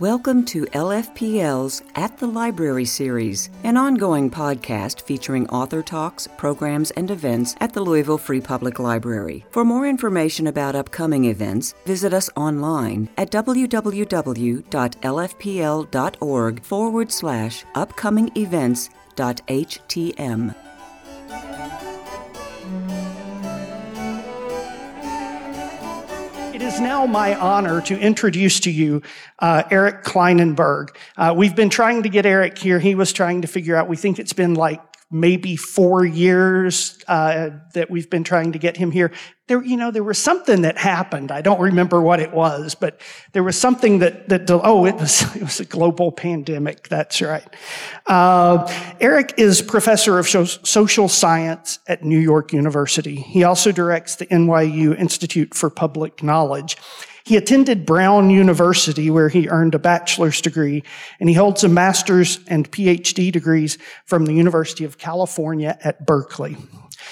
Welcome to LFPL's At the Library series, an ongoing podcast featuring author talks, programs, and events at the Louisville Free Public Library. For more information about upcoming events, visit us online at www.lfpl.org forward slash upcoming events.htm. It is now my honor to introduce to you uh, Eric Klinenberg. Uh, we've been trying to get Eric here. He was trying to figure out, we think it's been like maybe four years uh, that we've been trying to get him here. There, you know, there was something that happened. I don't remember what it was, but there was something that that oh, it was it was a global pandemic. That's right. Uh, Eric is professor of social science at New York University. He also directs the NYU Institute for Public Knowledge. He attended Brown University where he earned a bachelor's degree and he holds a master's and PhD degrees from the University of California at Berkeley.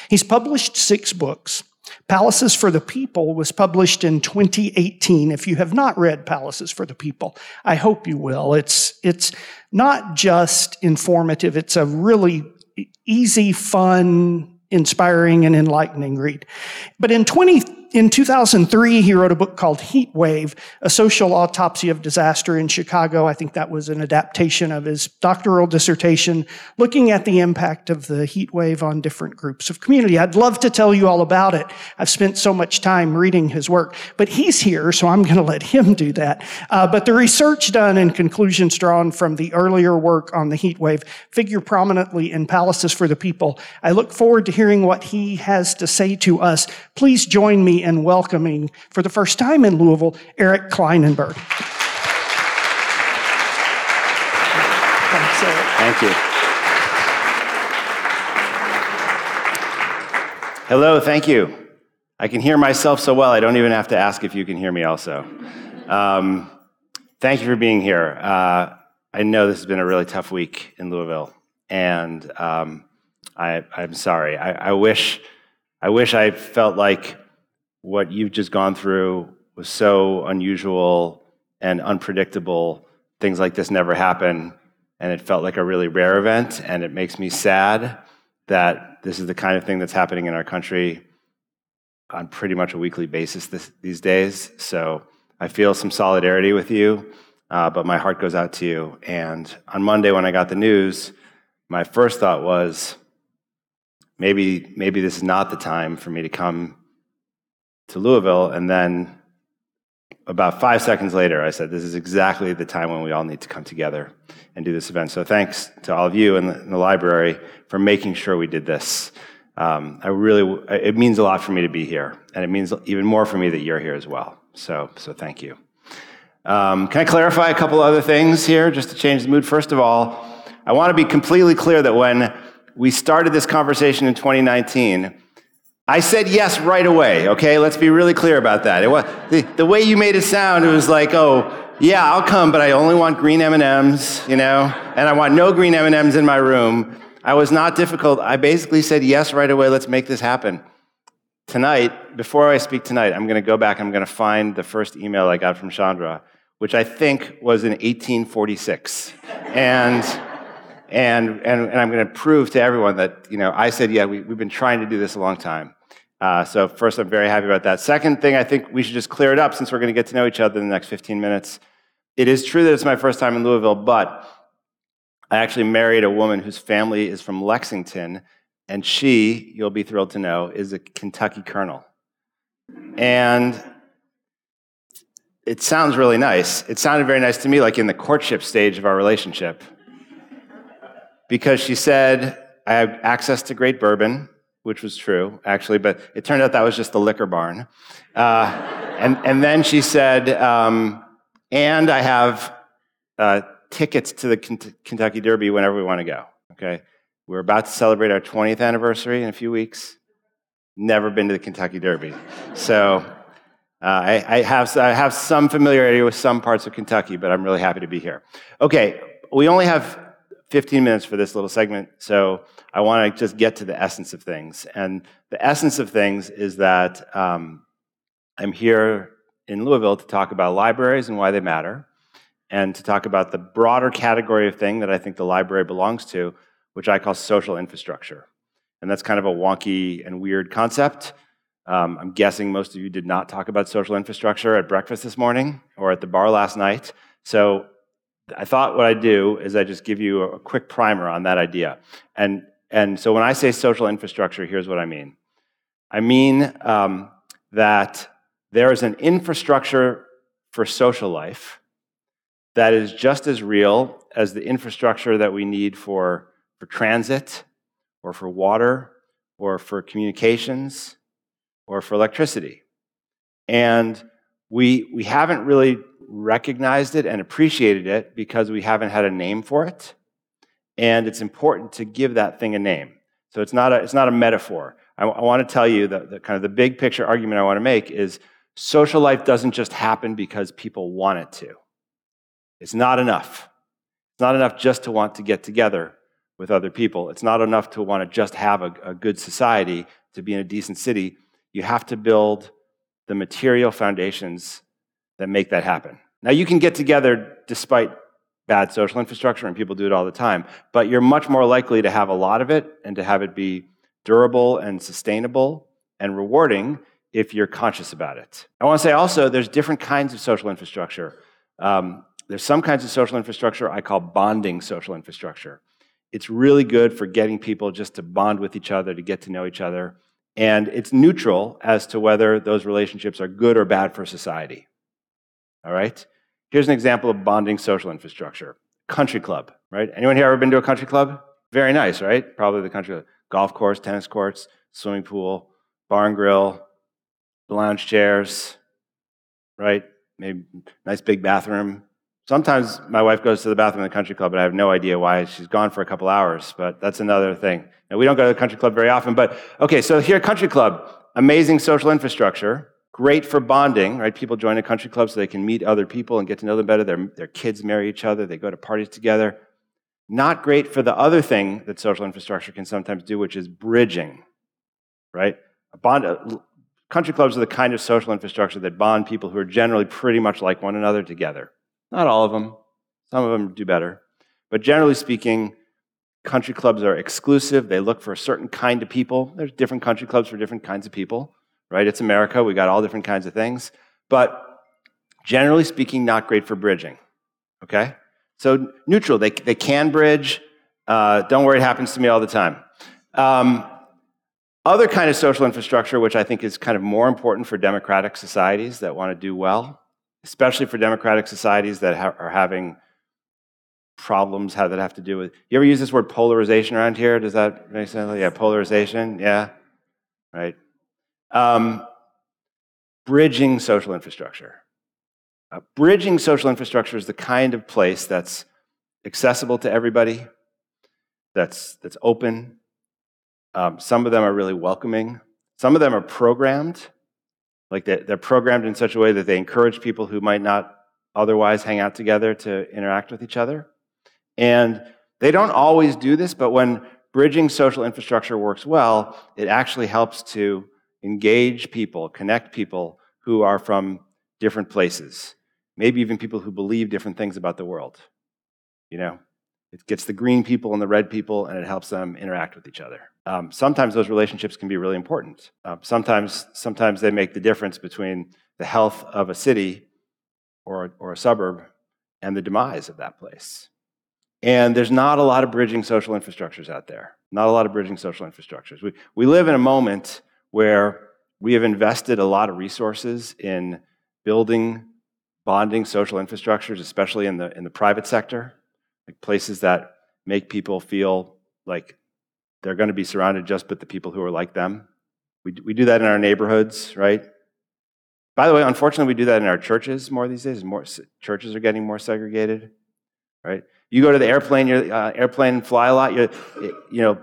He's published six books. Palaces for the People was published in 2018. If you have not read Palaces for the People, I hope you will. It's, it's not just informative, it's a really easy, fun, inspiring, and enlightening read. But in 20, in 2003, he wrote a book called Heat Wave, A Social Autopsy of Disaster in Chicago. I think that was an adaptation of his doctoral dissertation looking at the impact of the heat wave on different groups of community. I'd love to tell you all about it. I've spent so much time reading his work, but he's here, so I'm going to let him do that. Uh, but the research done and conclusions drawn from the earlier work on the heat wave figure prominently in Palaces for the People. I look forward to hearing what he has to say to us. Please join me and welcoming, for the first time in Louisville, Eric Klinenberg. Thank you. Hello, thank you. I can hear myself so well, I don't even have to ask if you can hear me also. Um, thank you for being here. Uh, I know this has been a really tough week in Louisville, and um, I, am sorry. I, I, wish, I wish I felt like what you've just gone through was so unusual and unpredictable. Things like this never happen, and it felt like a really rare event, and it makes me sad that this is the kind of thing that's happening in our country on pretty much a weekly basis this, these days. So I feel some solidarity with you, uh, but my heart goes out to you. And on Monday, when I got the news, my first thought was maybe maybe this is not the time for me to come to Louisville. And then about five seconds later, I said, This is exactly the time when we all need to come together and do this event. So thanks to all of you in the, the library for making sure we did this. Um, I really, it means a lot for me to be here, and it means even more for me that you're here as well. So, so thank you. Um, can I clarify a couple other things here, just to change the mood? First of all, I want to be completely clear that when we started this conversation in 2019, I said yes right away, okay? Let's be really clear about that. It was, the, the way you made it sound, it was like, oh, yeah, I'll come, but I only want green M&Ms, you know? And I want no green M&Ms in my room. I was not difficult. I basically said yes right away, let's make this happen. Tonight, before I speak tonight, I'm going to go back, I'm going to find the first email I got from Chandra, which I think was in 1846. and and, and, and I'm going to prove to everyone that, you know, I said, yeah, we, we've been trying to do this a long time. Uh, so first, I'm very happy about that. Second thing, I think we should just clear it up since we're going to get to know each other in the next 15 minutes. It is true that it's my first time in Louisville, but I actually married a woman whose family is from Lexington, and she, you'll be thrilled to know, is a Kentucky colonel. And it sounds really nice. It sounded very nice to me, like in the courtship stage of our relationship, because she said, I have access to great bourbon which was true, actually, but it turned out that was just the liquor barn. Uh, and, and then she said, um, and I have uh, tickets to the Kentucky Derby whenever we want to go. Okay? We're about to celebrate our 20th anniversary in a few weeks. Never been to the Kentucky Derby. So uh, I, I, have, I have some familiarity with some parts of Kentucky, but I'm really happy to be here. Okay, we only have 15 minutes for this little segment, so I want to just get to the essence of things. And the essence of things is that um, I'm here in Louisville to talk about libraries and why they matter. and to talk about the broader category of thing that I think the library belongs to, which I call social infrastructure. And that's kind of a wonky and weird concept. Um, I'm guessing most of you did not talk about social infrastructure at breakfast this morning or at the bar last night. So I thought what I'd do is I just give you a quick primer on that idea. And, and so when I say social infrastructure, here's what I mean I mean um, that there is an infrastructure for social life that is just as real as the infrastructure that we need for, for transit or for water or for communications or for electricity. And we, we haven't really recognized it and appreciated it because we haven't had a name for it. And it's important to give that thing a name. So it's not a, it's not a metaphor. I, I want to tell you that the kind of the big picture argument I want to make is social life doesn't just happen because people want it to. It's not enough. It's not enough just to want to get together with other people. It's not enough to want to just have a, a good society, to be in a decent city. You have to build the material foundations that make that happen. Now, you can get together despite bad social infrastructure, and people do it all the time, but you're much more likely to have a lot of it and to have it be durable and sustainable and rewarding if you're conscious about it. I want to say also there's different kinds of social infrastructure. Um, there's some kinds of social infrastructure I call bonding social infrastructure. It's really good for getting people just to bond with each other, to get to know each other. And it's neutral as to whether those relationships are good or bad for society. All right? Here's an example of bonding social infrastructure country club, right? Anyone here ever been to a country club? Very nice, right? Probably the country golf course, tennis courts, swimming pool, barn grill, lounge chairs, right? Maybe nice big bathroom, Sometimes my wife goes to the bathroom in the country club, but I have no idea why. She's gone for a couple hours, but that's another thing. And we don't go to the country club very often, but okay, so here, country club, amazing social infrastructure, great for bonding, right? People join a country club so they can meet other people and get to know them better. Their, their kids marry each other, they go to parties together. Not great for the other thing that social infrastructure can sometimes do, which is bridging, right? Bond, uh, country clubs are the kind of social infrastructure that bond people who are generally pretty much like one another together. Not all of them, some of them do better. But generally speaking, country clubs are exclusive. They look for a certain kind of people. There's different country clubs for different kinds of people, right? It's America. We got all different kinds of things. But generally speaking, not great for bridging, okay? So neutral. They, they can bridge. Uh, don't worry, it happens to me all the time. Um, other kind of social infrastructure, which I think is kind of more important for democratic societies that want to do well, especially for democratic societies that ha- are having problems that have to do with you ever use this word polarization around here does that make sense yeah polarization yeah right um, bridging social infrastructure. Uh, bridging social infrastructure is the kind of place that's accessible to everybody that's that's open. Um, some of them are really welcoming. Some of them are programmed. Like they're programmed in such a way that they encourage people who might not otherwise hang out together to interact with each other. And they don't always do this, but when bridging social infrastructure works well, it actually helps to engage people, connect people who are from different places, maybe even people who believe different things about the world. You know, it gets the green people and the red people, and it helps them interact with each other. Um, sometimes those relationships can be really important. Uh, sometimes, sometimes they make the difference between the health of a city or, or a suburb and the demise of that place. And there's not a lot of bridging social infrastructures out there. Not a lot of bridging social infrastructures. We, we live in a moment where we have invested a lot of resources in building, bonding social infrastructures, especially in the, in the private sector, like places that make people feel like they're going to be surrounded just with the people who are like them. We, we do that in our neighborhoods, right? By the way, unfortunately, we do that in our churches more these days. More churches are getting more segregated, right? You go to the airplane, you're, uh, airplane fly a lot. you you know,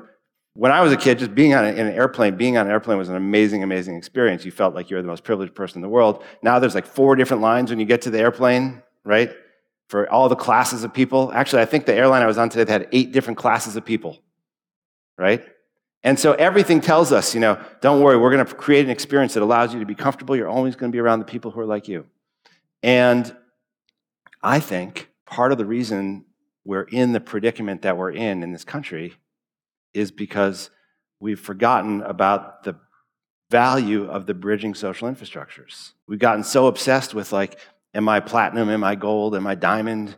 when I was a kid, just being on an, in an airplane, being on an airplane was an amazing, amazing experience. You felt like you were the most privileged person in the world. Now there's like four different lines when you get to the airplane, right? For all the classes of people. Actually, I think the airline I was on today had eight different classes of people right? And so everything tells us, you know, don't worry, we're going to create an experience that allows you to be comfortable. You're always going to be around the people who are like you. And I think part of the reason we're in the predicament that we're in in this country is because we've forgotten about the value of the bridging social infrastructures. We've gotten so obsessed with like, am I platinum? Am I gold? Am I diamond?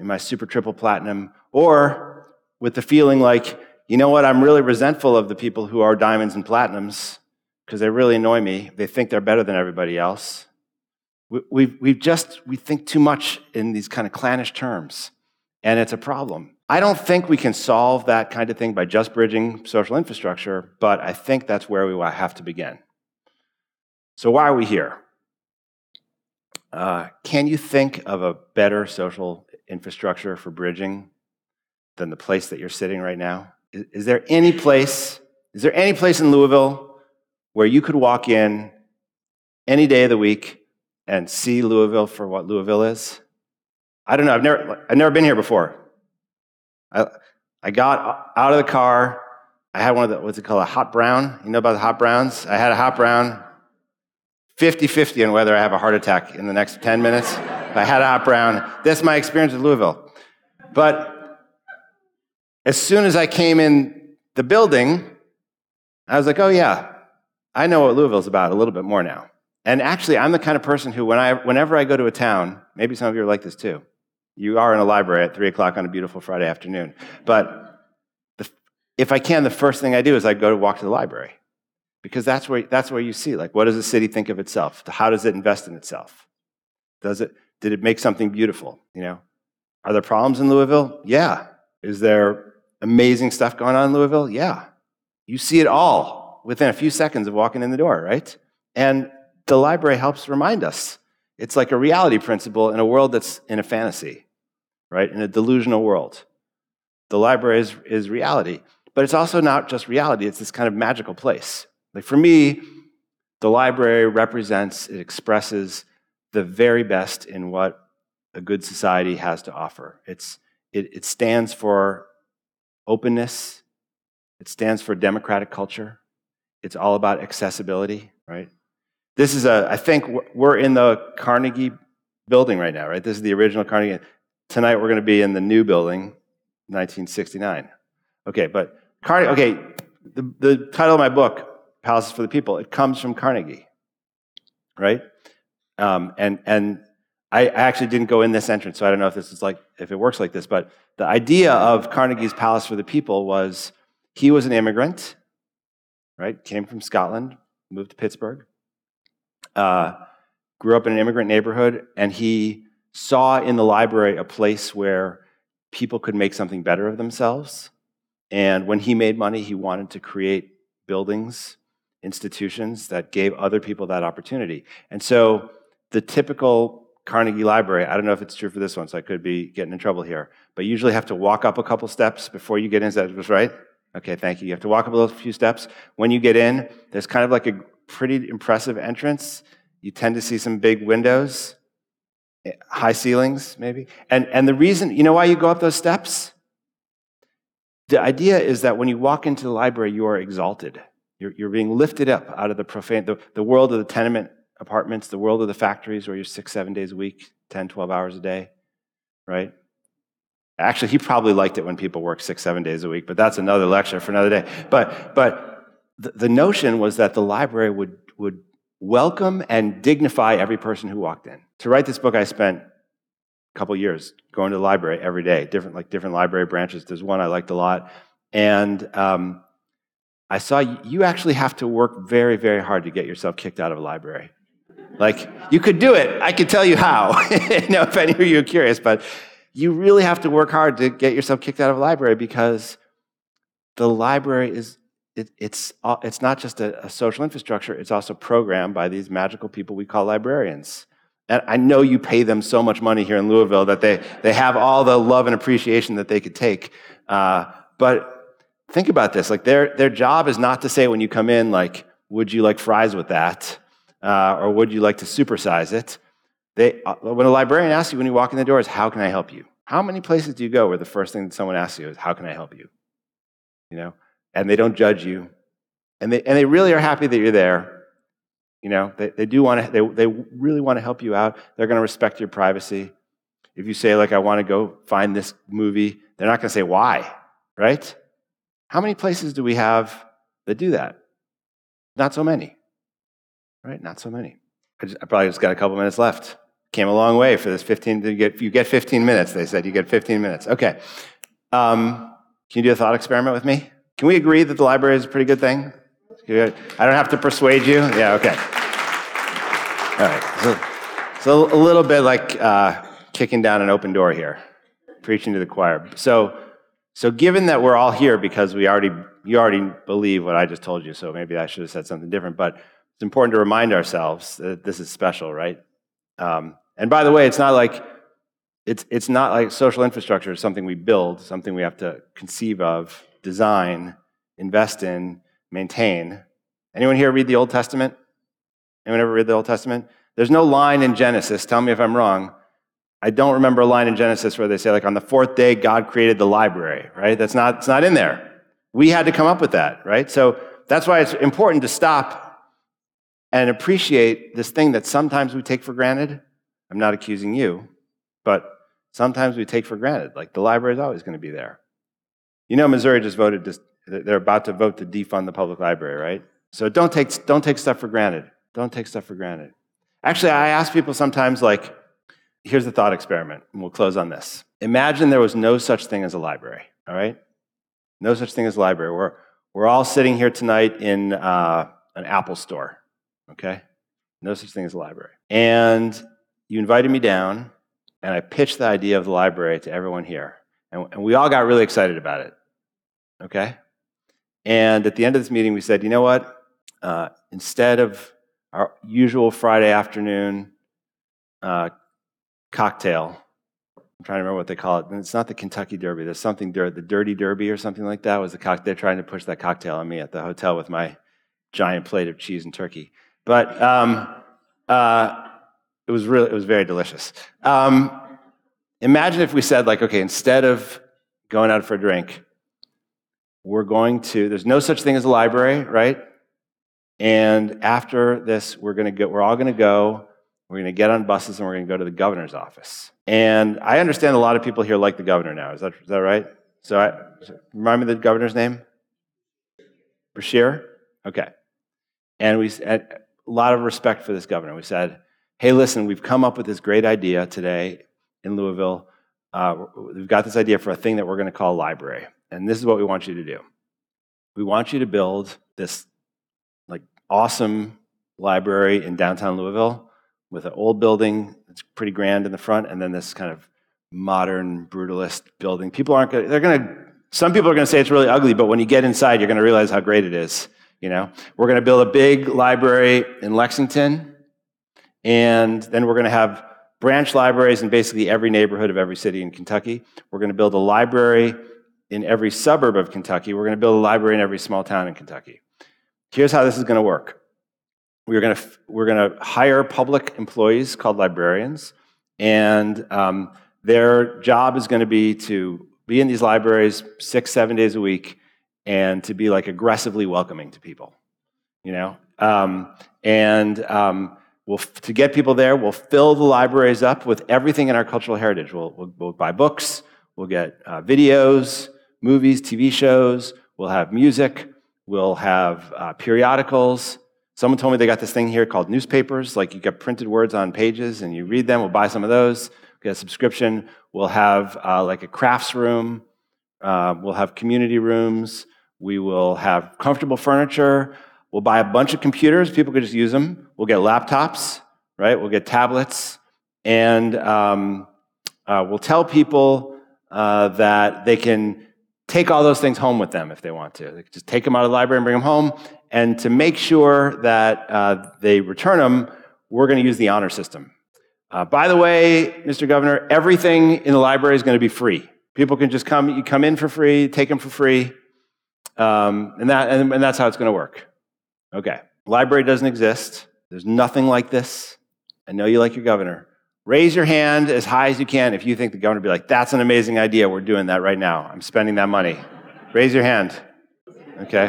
Am I super triple platinum? Or with the feeling like, you know what, I'm really resentful of the people who are diamonds and platinums because they really annoy me. They think they're better than everybody else. We, have we just, we think too much in these kind of clannish terms, and it's a problem. I don't think we can solve that kind of thing by just bridging social infrastructure, but I think that's where we have to begin. So, why are we here? Uh, can you think of a better social infrastructure for bridging than the place that you're sitting right now? Is, is there any place, is there any place in Louisville where you could walk in any day of the week and see Louisville for what Louisville is? I don't know. I've never, I've never been here before. I, I got out of the car. I had one of the, what's it called, a hot brown? You know about the hot browns? I had a hot brown. 50 50 on whether I have a heart attack in the next 10 minutes. I had a hot brown. That's my experience with Louisville. But as soon as I came in the building, I was like, oh, yeah, I know what Louisville's about a little bit more now. And actually, I'm the kind of person who, when I, whenever I go to a town, maybe some of you are like this too. You are in a library at 3 o'clock on a beautiful Friday afternoon. But the, if I can, the first thing I do is I go to walk to the library. Because that's where, that's where you see, like, what does the city think of itself? How does it invest in itself? Does it, did it make something beautiful? You know, are there problems in Louisville? Yeah. Is there amazing stuff going on in Louisville? Yeah. You see it all within a few seconds of walking in the door, right? And the library helps remind us. It's like a reality principle in a world that's in a fantasy, right? In a delusional world. The library is, is reality. But it's also not just reality, it's this kind of magical place. Like for me, the library represents, it expresses the very best in what a good society has to offer. It's, it, it stands for openness, it stands for democratic culture, it's all about accessibility, right? This is a, I think we're in the Carnegie building right now, right? This is the original Carnegie. Tonight we're going to be in the new building, 1969. Okay, but Carnegie, okay, the, the title of my book, Palaces for the People, it comes from Carnegie, right? Um, and and I, actually didn't go in this entrance, so I don't know if this is like if it works like this. But the idea of Carnegie's Palace for the People was he was an immigrant, right? Came from Scotland, moved to Pittsburgh, uh, grew up in an immigrant neighborhood, and he saw in the library a place where people could make something better of themselves. And when he made money, he wanted to create buildings, institutions that gave other people that opportunity. And so the typical Carnegie Library, I don't know if it's true for this one, so I could be getting in trouble here, but you usually have to walk up a couple steps before you get in. Is that right? Okay, thank you. You have to walk up a few steps. When you get in, there's kind of like a pretty impressive entrance. You tend to see some big windows, high ceilings, maybe. And, and the reason, you know why you go up those steps? The idea is that when you walk into the library, you are exalted. You're, you're being lifted up out of the profane, the, the world of the tenement apartments, the world of the factories where you're six, seven days a week, 10, 12 hours a day, right? Actually, he probably liked it when people worked six, seven days a week, but that's another lecture for another day. But, but the, the notion was that the library would, would welcome and dignify every person who walked in. To write this book, I spent a couple years going to the library every day, different, like different library branches. There's one I liked a lot. And um, I saw you actually have to work very, very hard to get yourself kicked out of a library. Like, you could do it. I could tell you how. you know, if any of you are curious, but you really have to work hard to get yourself kicked out of a library because the library is it, it's, uh, it's not just a, a, social infrastructure, it's also programmed by these magical people we call librarians. And I know you pay them so much money here in Louisville that they, they have all the love and appreciation that they could take. Uh, but think about this like their, their job is not to say when you come in, like, would you like fries with that? uh, or would you like to supersize it? They, uh, when a librarian asks you when you walk in the door is, how can I help you? How many places do you go where the first thing that someone asks you is, how can I help you? You know, and they don't judge you. And they, and they really are happy that you're there. You know, they, they do want to, they, they really want to help you out. They're going to respect your privacy. If you say, like, I want to go find this movie, they're not going to say why, right? How many places do we have that do that? Not so many, right? Not so many. I, just, I probably just got a couple minutes left. Came a long way for this 15. You get, you get 15 minutes, they said. You get 15 minutes. Okay. Um, can you do a thought experiment with me? Can we agree that the library is a pretty good thing? I don't have to persuade you? Yeah, okay. All right. So, so a little bit like uh, kicking down an open door here, preaching to the choir. So, so given that we're all here because we already, you already believe what I just told you, so maybe I should have said something different, but it's important to remind ourselves that this is special, right? Um, and by the way, it's not like it's, it's not like social infrastructure is something we build, something we have to conceive of, design, invest in, maintain. Anyone here read the Old Testament? Anyone ever read the Old Testament? There's no line in Genesis, tell me if I'm wrong. I don't remember a line in Genesis where they say, like, on the fourth day, God created the library, right? That's not, it's not in there. We had to come up with that, right? So that's why it's important to stop and appreciate this thing that sometimes we take for granted. I'm not accusing you, but sometimes we take for granted. Like the library is always going to be there. You know, Missouri just voted, to, they're about to vote to defund the public library, right? So don't take, don't take stuff for granted. Don't take stuff for granted. Actually, I ask people sometimes, like, here's the thought experiment, and we'll close on this. Imagine there was no such thing as a library, all right? No such thing as a library. We're, we're all sitting here tonight in uh, an Apple store, okay? No such thing as a library. And you invited me down, and I pitched the idea of the library to everyone here. And, and we all got really excited about it, okay? And at the end of this meeting, we said, you know what? Uh, instead of our usual Friday afternoon uh, cocktail, I'm trying to remember what they call it. And it's not the Kentucky Derby. There's something, the Dirty Derby or something like that was the cocktail. They're trying to push that cocktail on me at the hotel with my giant plate of cheese and turkey. But um, uh, it was really, it was very delicious. Um, imagine if we said, like, okay, instead of going out for a drink, we're going to, there's no such thing as a library, right? And after this, we're going to go, we're all going to go, we're going to get on buses and we're going to go to the governor's office. And I understand a lot of people here like the governor now. Is that, is that right? So, I, remind me the governor's name? Beshear? Okay. And we had a lot of respect for this governor. We said, hey, listen, we've come up with this great idea today in Louisville. Uh, we've got this idea for a thing that we're going to call library. And this is what we want you to do. We want you to build this like awesome library in downtown Louisville with an old building that's pretty grand in the front, and then this kind of modern brutalist building. People aren't going. They're going to. Some people are going to say it's really ugly, but when you get inside, you're going to realize how great it is. You know, we're going to build a big library in Lexington, and then we're going to have branch libraries in basically every neighborhood of every city in Kentucky. We're going to build a library in every suburb of Kentucky. We're going to build a library in every small town in Kentucky. Here's how this is going to work. We're going to, we're going to hire public employees called librarians, and um, their job is going to be to be in these libraries six, seven days a week, and to be like aggressively welcoming to people, you know. Um, and um, we'll, to get people there, we'll fill the libraries up with everything in our cultural heritage. We'll, we'll, we'll buy books, we'll get uh, videos, movies, TV shows, we'll have music, we'll have uh, periodicals. Someone told me they got this thing here called newspapers, like you get printed words on pages and you read them. We'll buy some of those, get a subscription. We'll have uh, like a crafts room, uh, we'll have community rooms, we will have comfortable furniture. We'll buy a bunch of computers, people could just use them. We'll get laptops, right? We'll get tablets, and um, uh, we'll tell people uh, that they can take all those things home with them if they want to. They can just take them out of the library and bring them home. And to make sure that uh, they return them, we're going to use the honor system. Uh, by the way, Mr. Governor, everything in the library is going to be free. People can just come, you come in for free, take them for free, um, and, that, and, and that's how it's going to work. Okay, library doesn't exist. There's nothing like this. I know you like your governor. Raise your hand as high as you can if you think the governor would be like, that's an amazing idea. We're doing that right now. I'm spending that money. Raise your hand. Okay.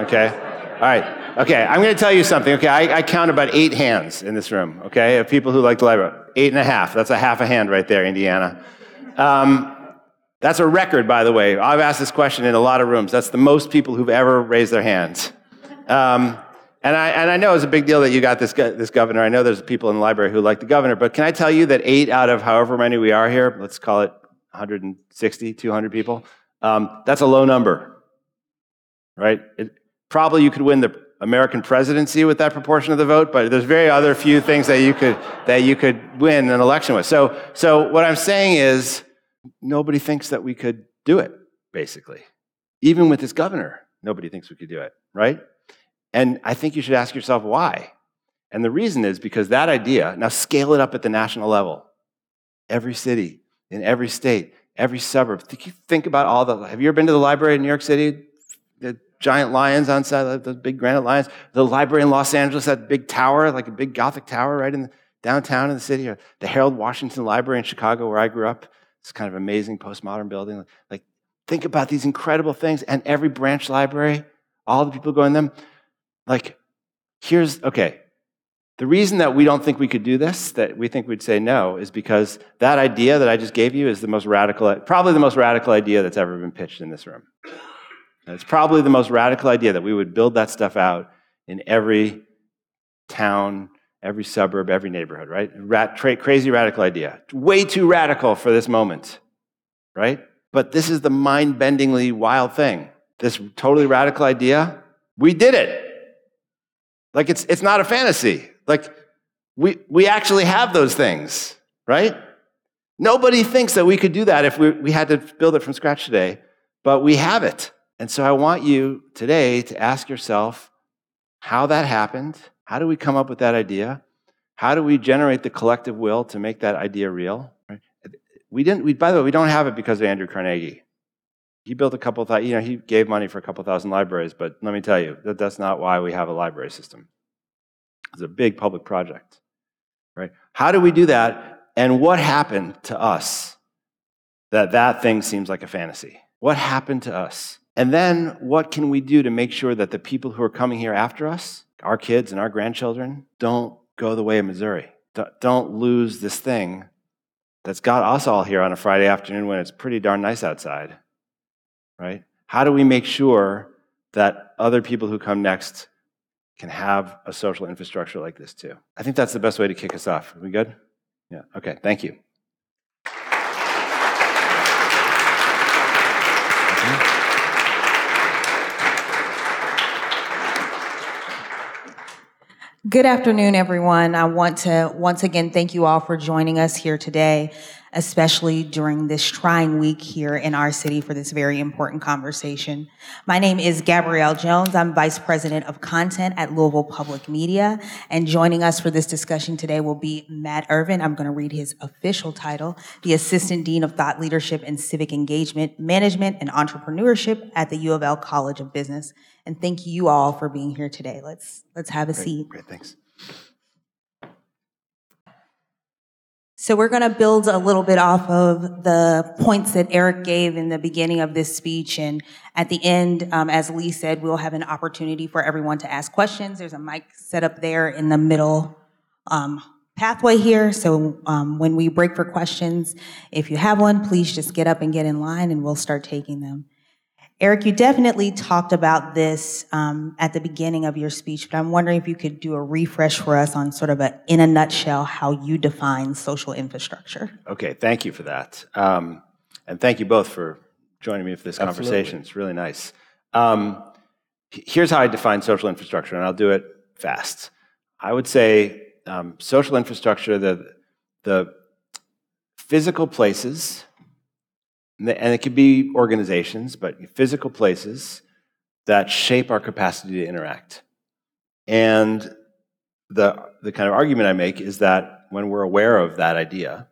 Okay. All right. Okay. I'm going to tell you something. Okay. I, I count about eight hands in this room. Okay. Of people who like the library. eight and a half. That's a half a hand right there, Indiana. Um, that's a record, by the way. I've asked this question in a lot of rooms. That's the most people who've ever raised their hands. Um, and I, and I know it's a big deal that you got this, this governor. I know there's people in the library who like the governor, but can I tell you that eight out of however many we are here, let's call it 160, 200 people, um, that's a low number, right? It, probably you could win the American presidency with that proportion of the vote, but there's very other few things that you could, that you could win an election with. So, so what I'm saying is nobody thinks that we could do it, basically. Even with this governor, nobody thinks we could do it, right? And I think you should ask yourself why. And the reason is because that idea, now scale it up at the national level. Every city, in every state, every suburb. Think about all the, have you ever been to the library in New York City? The giant lions on side, the big granite lions. The library in Los Angeles, that big tower, like a big Gothic tower right in the, downtown in the city. Or the Harold Washington Library in Chicago, where I grew up. It's kind of amazing postmodern building. Like, think about these incredible things. And every branch library, all the people going them, like, here's, okay, the reason that we don't think we could do this, that we think we'd say no, is because that idea that I just gave you is the most radical, probably the most radical idea that's ever been pitched in this room. And it's probably the most radical idea that we would build that stuff out in every town, every suburb, every neighborhood, right? Rat, tra- crazy radical idea. Way too radical for this moment, right? But this is the mind bendingly wild thing. This totally radical idea, we did it. Like it's, it's not a fantasy. Like we, we actually have those things, right? Nobody thinks that we could do that if we, we had to build it from scratch today, but we have it. And so I want you today to ask yourself how that happened. How do we come up with that idea? How do we generate the collective will to make that idea real? We didn't, we, by the way, we don't have it because of Andrew Carnegie. He built a couple, th- you know, he gave money for a couple thousand libraries, but let me tell you, that that's not why we have a library system. It's a big public project, right? How do we do that? And what happened to us that that thing seems like a fantasy? What happened to us? And then what can we do to make sure that the people who are coming here after us, our kids and our grandchildren, don't go the way of Missouri? Don't lose this thing that's got us all here on a Friday afternoon when it's pretty darn nice outside right? How do we make sure that other people who come next can have a social infrastructure like this too? I think that's the best way to kick us off. Are we good? Yeah. Okay. Thank you. Good afternoon, everyone. I want to once again thank you all for joining us here today especially during this trying week here in our city for this very important conversation. My name is Gabrielle Jones. I'm Vice President of Content at Louisville Public Media. And joining us for this discussion today will be Matt Irvin. I'm going to read his official title, the Assistant Dean of Thought Leadership and Civic Engagement, Management, and Entrepreneurship at the U of L College of Business. And thank you all for being here today. Let's, let's have a great, seat. Great, thanks. So we're going to build a little bit off of the points that Eric gave in the beginning of this speech. And at the end, um, as Lee said, we'll have an opportunity for everyone to ask questions. There's a mic set up there in the middle um, pathway here. So um, when we break for questions, if you have one, please just get up and get in line and we'll start taking them. Eric, you definitely talked about this um, at the beginning of your speech, but I'm wondering if you could do a refresh for us on sort of a, in a nutshell, how you define social infrastructure. Okay, thank you for that. Um, and thank you both for joining me for this Absolutely. conversation. It's really nice. Um, here's how I define social infrastructure, and I'll do it fast. I would say um, social infrastructure, the, the physical places and it could be organizations, but physical places that shape our capacity to interact. And the, the kind of argument I make is that when we're aware of that idea,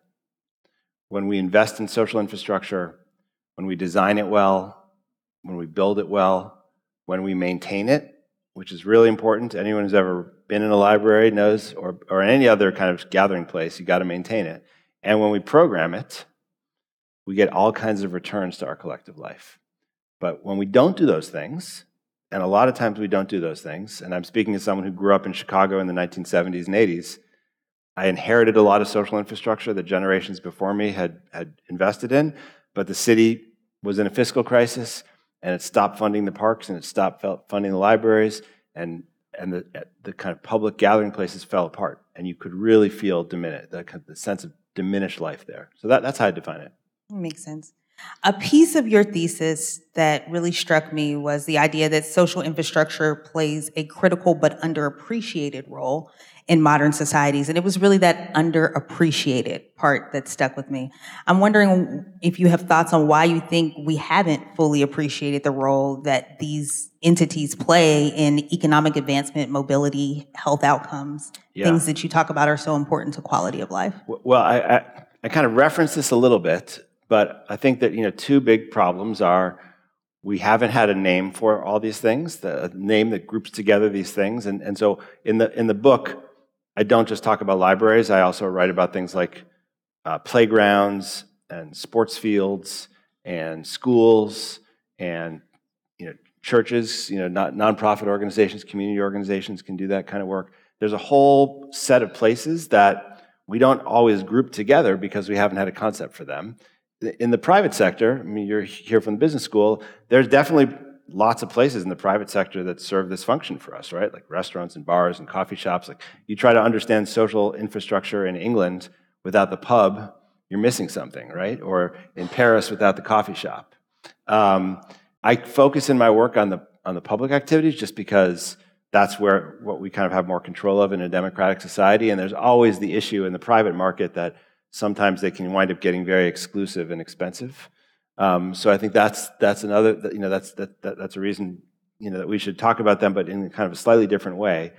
when we invest in social infrastructure, when we design it well, when we build it well, when we maintain it, which is really important. Anyone who's ever been in a library knows, or, or any other kind of gathering place, you got to maintain it. And when we program it, we get all kinds of returns to our collective life. But when we don't do those things, and a lot of times we don't do those things, and I'm speaking as someone who grew up in Chicago in the 1970s and 80s, I inherited a lot of social infrastructure that generations before me had, had invested in, but the city was in a fiscal crisis and it stopped funding the parks and it stopped funding the libraries and, and the, uh, the kind of public gathering places fell apart. And you could really feel diminish, the, the sense of diminished life there. So that, that's how I define it. Makes sense. A piece of your thesis that really struck me was the idea that social infrastructure plays a critical but underappreciated role in modern societies. And it was really that underappreciated part that stuck with me. I'm wondering if you have thoughts on why you think we haven't fully appreciated the role that these entities play in economic advancement, mobility, health outcomes, yeah. things that you talk about are so important to quality of life. Well, I, I, I kind of referenced this a little bit, but I think that, you know, two big problems are we haven't had a name for all these things, the name that groups together these things. And, and so in the, in the book, I don't just talk about libraries, I also write about things like uh, playgrounds and sports fields and schools and you know, churches, you know, not, nonprofit organizations, community organizations can do that kind of work. There's a whole set of places that we don't always group together because we haven't had a concept for them. In the private sector, I mean, you're here from the business school, there's definitely lots of places in the private sector that serve this function for us, right? Like restaurants and bars and coffee shops. Like you try to understand social infrastructure in England without the pub, you're missing something, right? Or in Paris without the coffee shop. Um, I focus in my work on the on the public activities just because that's where what we kind of have more control of in a democratic society. And there's always the issue in the private market that sometimes they can wind up getting very exclusive and expensive. Um, so I think that's that's another you know that's that, that, that's a reason you know that we should talk about them, but in kind of a slightly different way.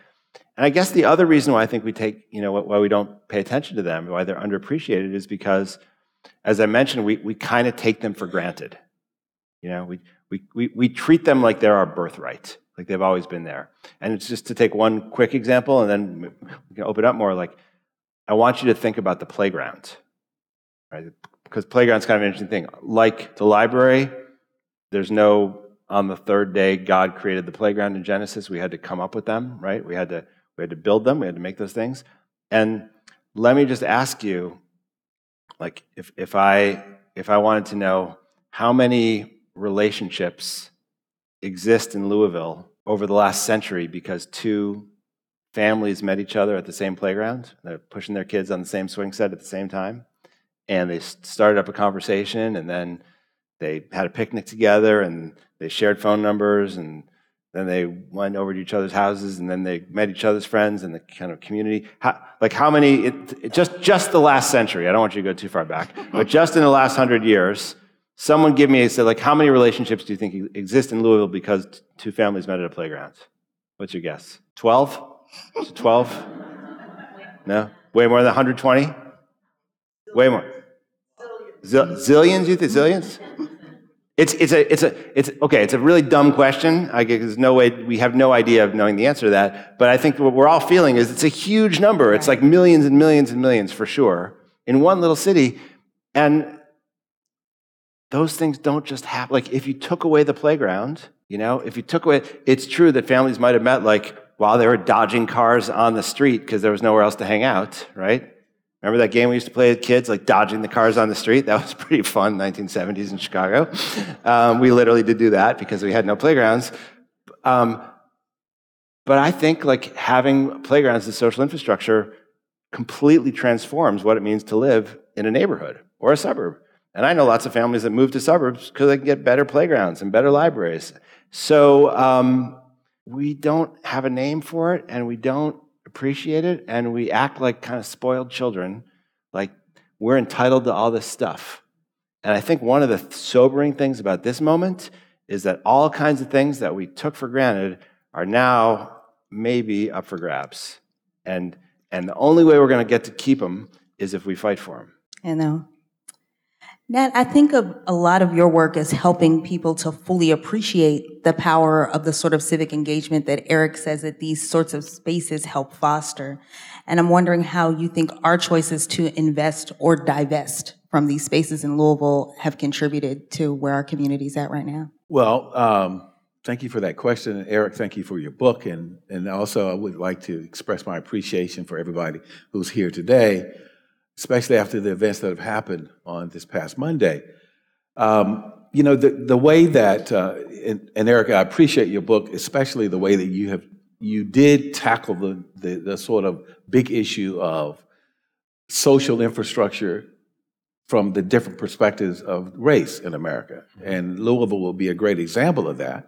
And I guess the other reason why I think we take you know why we don't pay attention to them, why they're underappreciated, is because, as I mentioned, we we kind of take them for granted. You know, we we we we treat them like they're our birthright, like they've always been there. And it's just to take one quick example, and then we can open up more. Like, I want you to think about the playground. Right, because playground's kind of an interesting thing. Like the library, there's no on the third day God created the playground in Genesis. We had to come up with them, right? We had to we had to build them. We had to make those things. And let me just ask you, like, if if I if I wanted to know how many relationships exist in Louisville over the last century because two families met each other at the same playground, they're pushing their kids on the same swing set at the same time. And they started up a conversation and then they had a picnic together and they shared phone numbers and then they went over to each other's houses and then they met each other's friends in the kind of community. How, like how many it, it just just the last century i don't want you to go too far back but just in the last hundred years someone give me said like how many relationships do you think exist in louisville because two families met at a playground? What's your guess? 12 12 no way more than 120 way more zillions, you think zillions? It's, it's, a, it's, a, it's, okay, it's a really dumb question. I guess there's no way, we have no idea of knowing the answer to that. But I think what we're all feeling is it's a huge number. It's like millions and millions and millions for sure in one little city. And those things don't just happen. Like if you took away the playground, you know, if you took away, it's true that families might have met like while they were dodging cars on the street because there was nowhere else to hang out, right? Remember that game we used to play with kids, like dodging the cars on the street? That was pretty fun, 1970s in Chicago. Um, we literally did do that because we had no playgrounds. Um, but I think like having playgrounds as social infrastructure completely transforms what it means to live in a neighborhood or a suburb. And I know lots of families that move to suburbs because they can get better playgrounds and better libraries. So um, we don't have a name for it, and we don't appreciate it and we act like kind of spoiled children, like we're entitled to all this stuff. And I think one of the sobering things about this moment is that all kinds of things that we took for granted are now maybe up for grabs. And, and the only way we're going to get to keep them is if we fight for them. I know. Nat, I think of a lot of your work as helping people to fully appreciate the power of the sort of civic engagement that Eric says that these sorts of spaces help foster. And I'm wondering how you think our choices to invest or divest from these spaces in Louisville have contributed to where our community is at right now. Well, um, thank you for that question. Eric, thank you for your book. And, and also, I would like to express my appreciation for everybody who's here today, especially after the events that have happened on this past Monday. Um, you know, the, the way that, uh, and, and, Eric, I appreciate your book, especially the way that you have, you did tackle the, the, the sort of big issue of social infrastructure from the different perspectives of race in America. And Louisville will be a great example of that.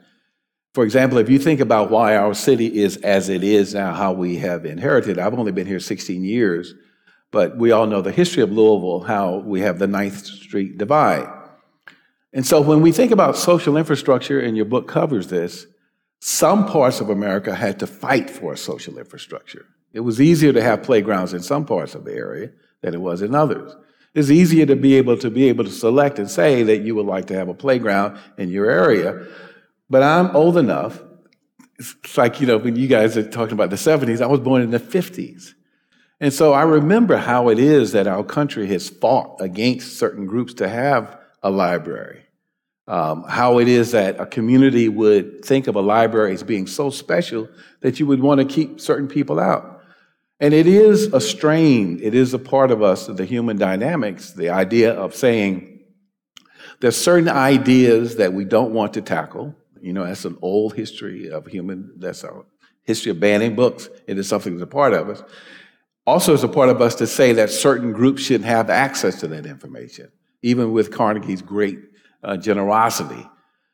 For example, if you think about why our city is as it is now, how we have inherited, I've only been here 16 years, but we all know the history of Louisville, how we have the Ninth Street divide. And so when we think about social infrastructure, and your book covers this, some parts of America had to fight for social infrastructure. It was easier to have playgrounds in some parts of the area than it was in others. It's easier to be able to be able to select and say that you would like to have a playground in your area. But I'm old enough. It's like, you know, when you guys are talking about the 70s, I was born in the 50s. And so I remember how it is that our country has fought against certain groups to have a library. Um, how it is that a community would think of a library as being so special that you would want to keep certain people out. And it is a strain, it is a part of us, the human dynamics, the idea of saying there's certain ideas that we don't want to tackle. You know, that's an old history of human, that's our history of banning books. It is something that's a part of us. Also, it's a part of us to say that certain groups shouldn't have access to that information even with Carnegie's great uh, generosity.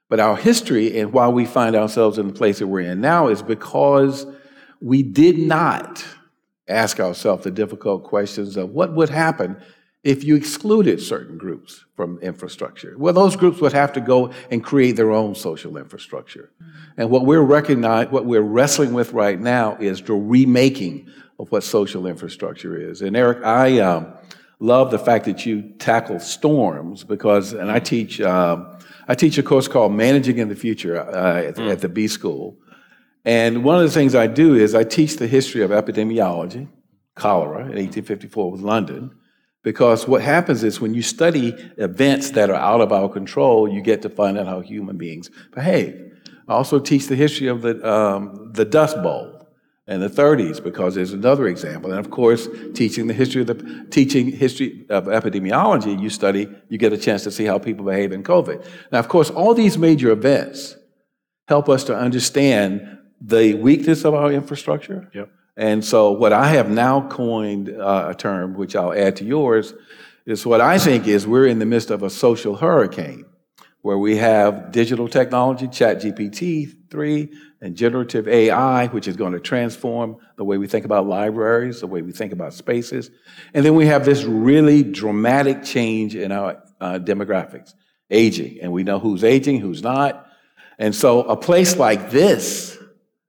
But our history and why we find ourselves in the place that we're in now is because we did not ask ourselves the difficult questions of what would happen if you excluded certain groups from infrastructure. Well, those groups would have to go and create their own social infrastructure. And what we're recognize, what we're wrestling with right now is the remaking of what social infrastructure is. And Eric, I um, love the fact that you tackle storms because, and I teach, um, I teach a course called Managing in the Future uh, at, mm. at, the B School. And one of the things I do is I teach the history of epidemiology, cholera in 1854 with London, because what happens is when you study events that are out of our control, you get to find out how human beings behave. I also teach the history of the, um, the Dust Bowl in the 30s because there's another example. And of course teaching the history of the teaching history of epidemiology you study you get a chance to see how people behave in covid. Now of course all these major events help us to understand the weakness of our infrastructure. Yep. and so what i have now coined uh, a term which i'll add to yours is what i think is we're in the midst of a social hurricane where we have digital technology chat gpt 3 and generative AI, which is going to transform the way we think about libraries, the way we think about spaces. And then we have this really dramatic change in our uh, demographics, aging, and we know who's aging, who's not. And so a place like this,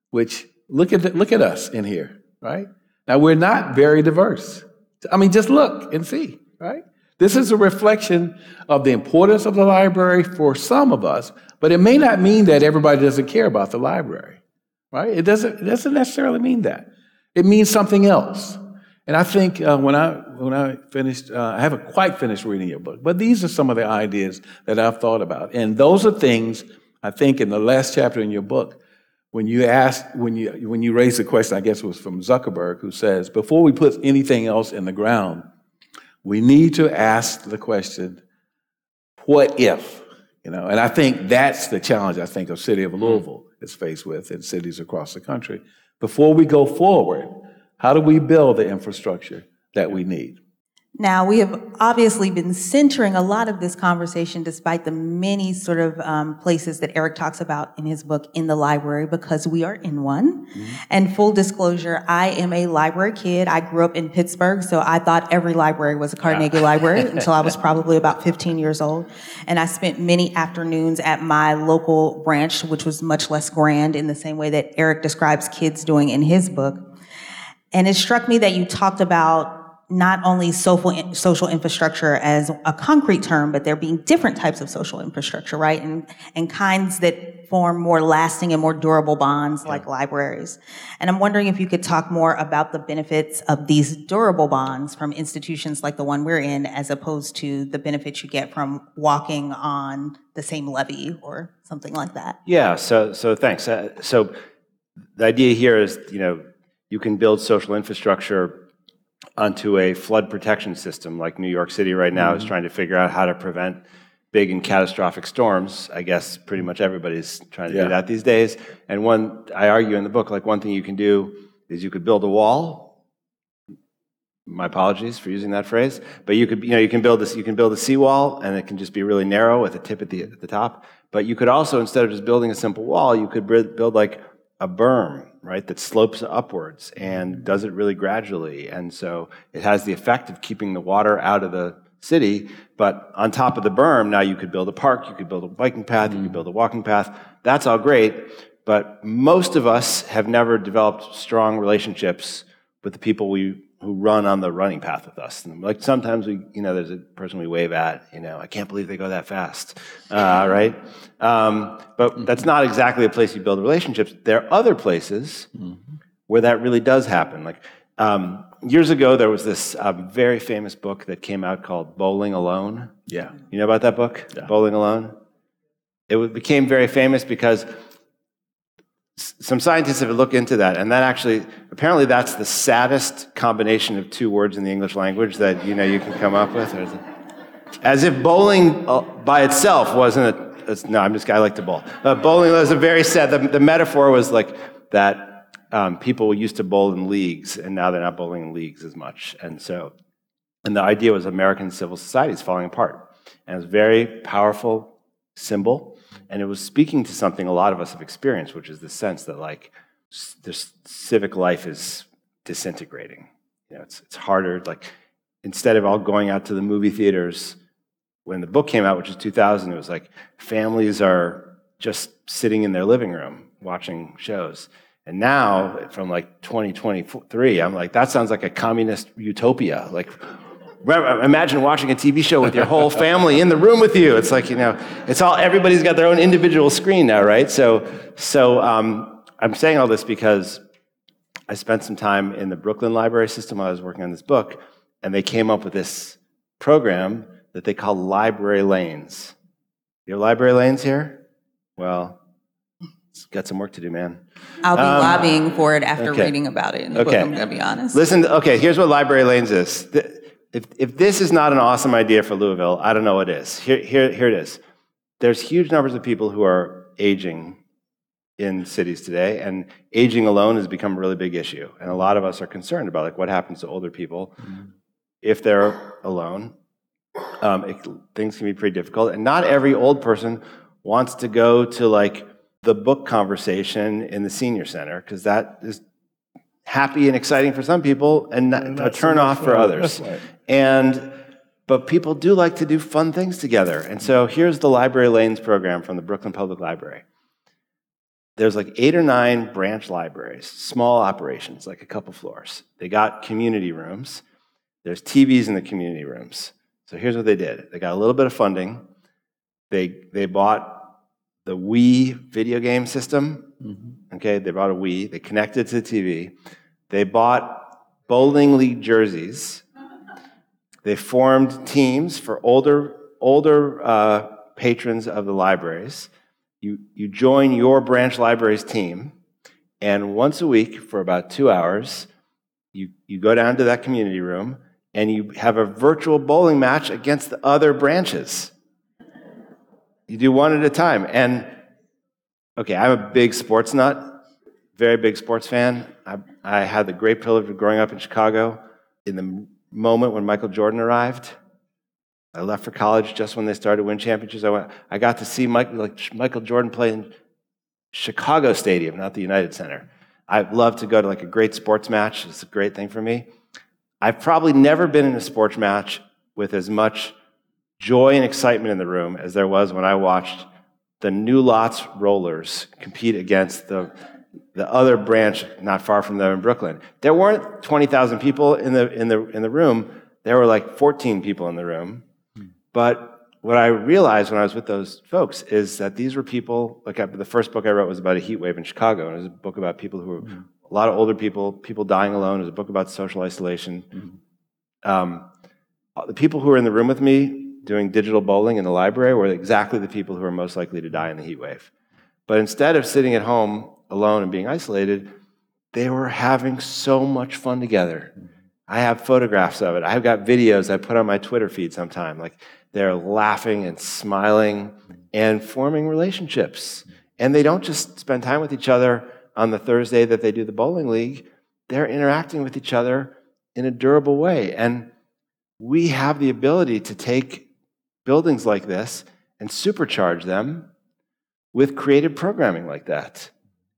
which look at the, look at us in here, right? Now we're not very diverse. I mean, just look and see, right? This is a reflection of the importance of the library for some of us, but it may not mean that everybody doesn't care about the library, right? It doesn't, it doesn't necessarily mean that. It means something else. And I think uh, when I when I finished, uh, I haven't quite finished reading your book, but these are some of the ideas that I've thought about, and those are things I think in the last chapter in your book, when you asked when you when you raised the question, I guess it was from Zuckerberg, who says before we put anything else in the ground, we need to ask the question, what if? You know, and I think that's the challenge I think a city of hmm. Louisville is faced with and cities across the country. Before we go forward, how do we build the infrastructure that we need? Now, we have obviously been centering a lot of this conversation, despite the many sort of um, places that Eric talks about in his book, in the library, because we are in one. Mm-hmm. And full disclosure, I am a library kid. I grew up in Pittsburgh, so I thought every library was a Carnegie Library until I was probably about 15 years old. And I spent many afternoons at my local branch, which was much less grand in the same way that Eric describes kids doing in his book. And it struck me that you talked about not only social social infrastructure as a concrete term, but there being different types of social infrastructure, right? And and kinds that form more lasting and more durable bonds yeah. like libraries. And I'm wondering if you could talk more about the benefits of these durable bonds from institutions like the one we're in, as opposed to the benefits you get from walking on the same levee or something like that. Yeah. So so thanks. Uh, so the idea here is, you know, you can build social infrastructure onto a flood protection system like New York City right now mm-hmm. is trying to figure out how to prevent big and catastrophic storms. I guess pretty much everybody's trying to yeah. do that these days. And one, I argue in the book, like one thing you can do is you could build a wall. My apologies for using that phrase, but you could, you know, you can build this, you can build a seawall, and it can just be really narrow with a tip at the at the top. But you could also, instead of just building a simple wall, you could build like a berm, right, that slopes upwards and does it really gradually. And so it has the effect of keeping the water out of the city. But on top of the berm, now you could build a park, you could build a biking path, you could build a walking path. That's all great. But most of us have never developed strong relationships with the people we who run on the running path with us. And like sometimes we, you know, there's a person we wave at, you know, I can't believe they go that fast, uh, right? Um, but that's not exactly a place you build relationships. There are other places mm-hmm. where that really does happen. Like um, years ago, there was this uh, very famous book that came out called Bowling Alone. Yeah, you know about that book, yeah. Bowling Alone. It became very famous because some scientists have looked into that, and that actually, apparently, that's the saddest combination of two words in the English language that you know you can come up with. As if bowling uh, by itself wasn't a. No, I'm just. I like to bowl. Uh, bowling was a very sad. The, the metaphor was like that. Um, people used to bowl in leagues, and now they're not bowling in leagues as much. And so, and the idea was American civil society is falling apart, and it's a very powerful symbol and it was speaking to something a lot of us have experienced, which is the sense that like this civic life is disintegrating. You know, it's it's harder. Like instead of all going out to the movie theaters, when the book came out, which is 2000, it was like families are just sitting in their living room watching shows. And now, from like 2023, I'm like, that sounds like a communist utopia. Like, imagine watching a TV show with your whole family in the room with you. It's like, you know, it's all, everybody's got their own individual screen now, right? So, so um, I'm saying all this because I spent some time in the Brooklyn Library System while I was working on this book, and they came up with this program that they call Library Lanes. Your Library Lanes here? Well, it's got some work to do, man. I'll be um, lobbying for it after okay. reading about it in the okay. book, I'm going to be honest. Listen, okay, here's what Library Lanes is. If, if this is not an awesome idea for Louisville, I don't know what is. Here, here, here it is. There's huge numbers of people who are aging in cities today, and aging alone has become a really big issue. And a lot of us are concerned about like what happens to older people mm-hmm. if they're alone. Um, it, things can be pretty difficult, and not every old person wants to go to like the book conversation in the senior center because that is happy and exciting for some people and, and a turn off for others. Right. And but people do like to do fun things together. And so here's the Library Lanes program from the Brooklyn Public Library. There's like eight or nine branch libraries, small operations, like a couple floors. They got community rooms. There's TVs in the community rooms. So here's what they did. They got a little bit of funding. They they bought the Wii video game system. Mm-hmm. Okay, they bought a Wii. They connected to the TV. They bought bowling league jerseys they formed teams for older, older uh, patrons of the libraries. You, you join your branch library's team, and once a week for about two hours, you, you go down to that community room and you have a virtual bowling match against the other branches. You do one at a time. And okay, I'm a big sports nut, very big sports fan. I, I had the great privilege of growing up in Chicago in the moment when Michael Jordan arrived. I left for college just when they started to win championships. I, went, I got to see Mike, like Michael Jordan play in Chicago Stadium, not the United Center. I'd love to go to like a great sports match. It's a great thing for me. I've probably never been in a sports match with as much joy and excitement in the room as there was when I watched the New Lots Rollers compete against the the other branch not far from them in Brooklyn. There weren't 20,000 people in the, in, the, in the room. There were like 14 people in the room. But what I realized when I was with those folks is that these were people, like the first book I wrote was about a heat wave in Chicago. And it was a book about people who were, mm-hmm. a lot of older people, people dying alone. It was a book about social isolation. Mm-hmm. Um, the people who were in the room with me doing digital bowling in the library were exactly the people who are most likely to die in the heat wave. But instead of sitting at home alone and being isolated, they were having so much fun together. I have photographs of it. I've got videos I put on my Twitter feed sometime. Like they're laughing and smiling and forming relationships. And they don't just spend time with each other on the Thursday that they do the bowling league, they're interacting with each other in a durable way. And we have the ability to take buildings like this and supercharge them with creative programming like that.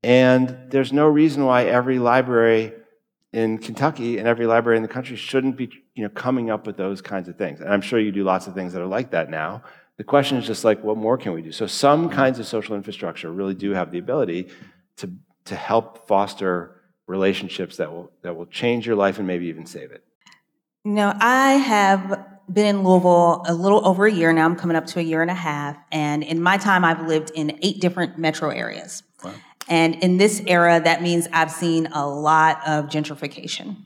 And there's no reason why every library in Kentucky and every library in the country shouldn't be you know, coming up with those kinds of things. And I'm sure you do lots of things that are like that now. The question is just like, what more can we do? So some mm-hmm. kinds of social infrastructure really do have the ability to, to help foster relationships that will, that will change your life and maybe even save it. You know, I have been in Louisville a little over a year now. I'm coming up to a year and a half. And in my time, I've lived in eight different metro areas. Wow. And in this era, that means I've seen a lot of gentrification.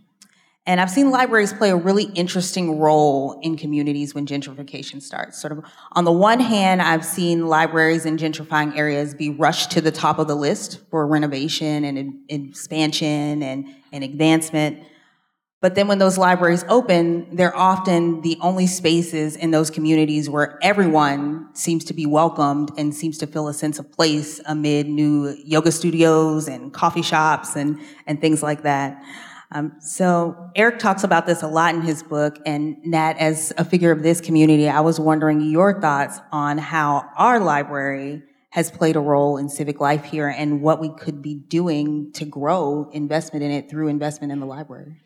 And I've seen libraries play a really interesting role in communities when gentrification starts. Sort of on the one hand, I've seen libraries in gentrifying areas be rushed to the top of the list for renovation and expansion and, and advancement. But then when those libraries open, they're often the only spaces in those communities where everyone seems to be welcomed and seems to feel a sense of place amid new yoga studios and coffee shops and, and things like that. Um, so Eric talks about this a lot in his book, and Nat, as a figure of this community, I was wondering your thoughts on how our library has played a role in civic life here and what we could be doing to grow investment in it through investment in the library.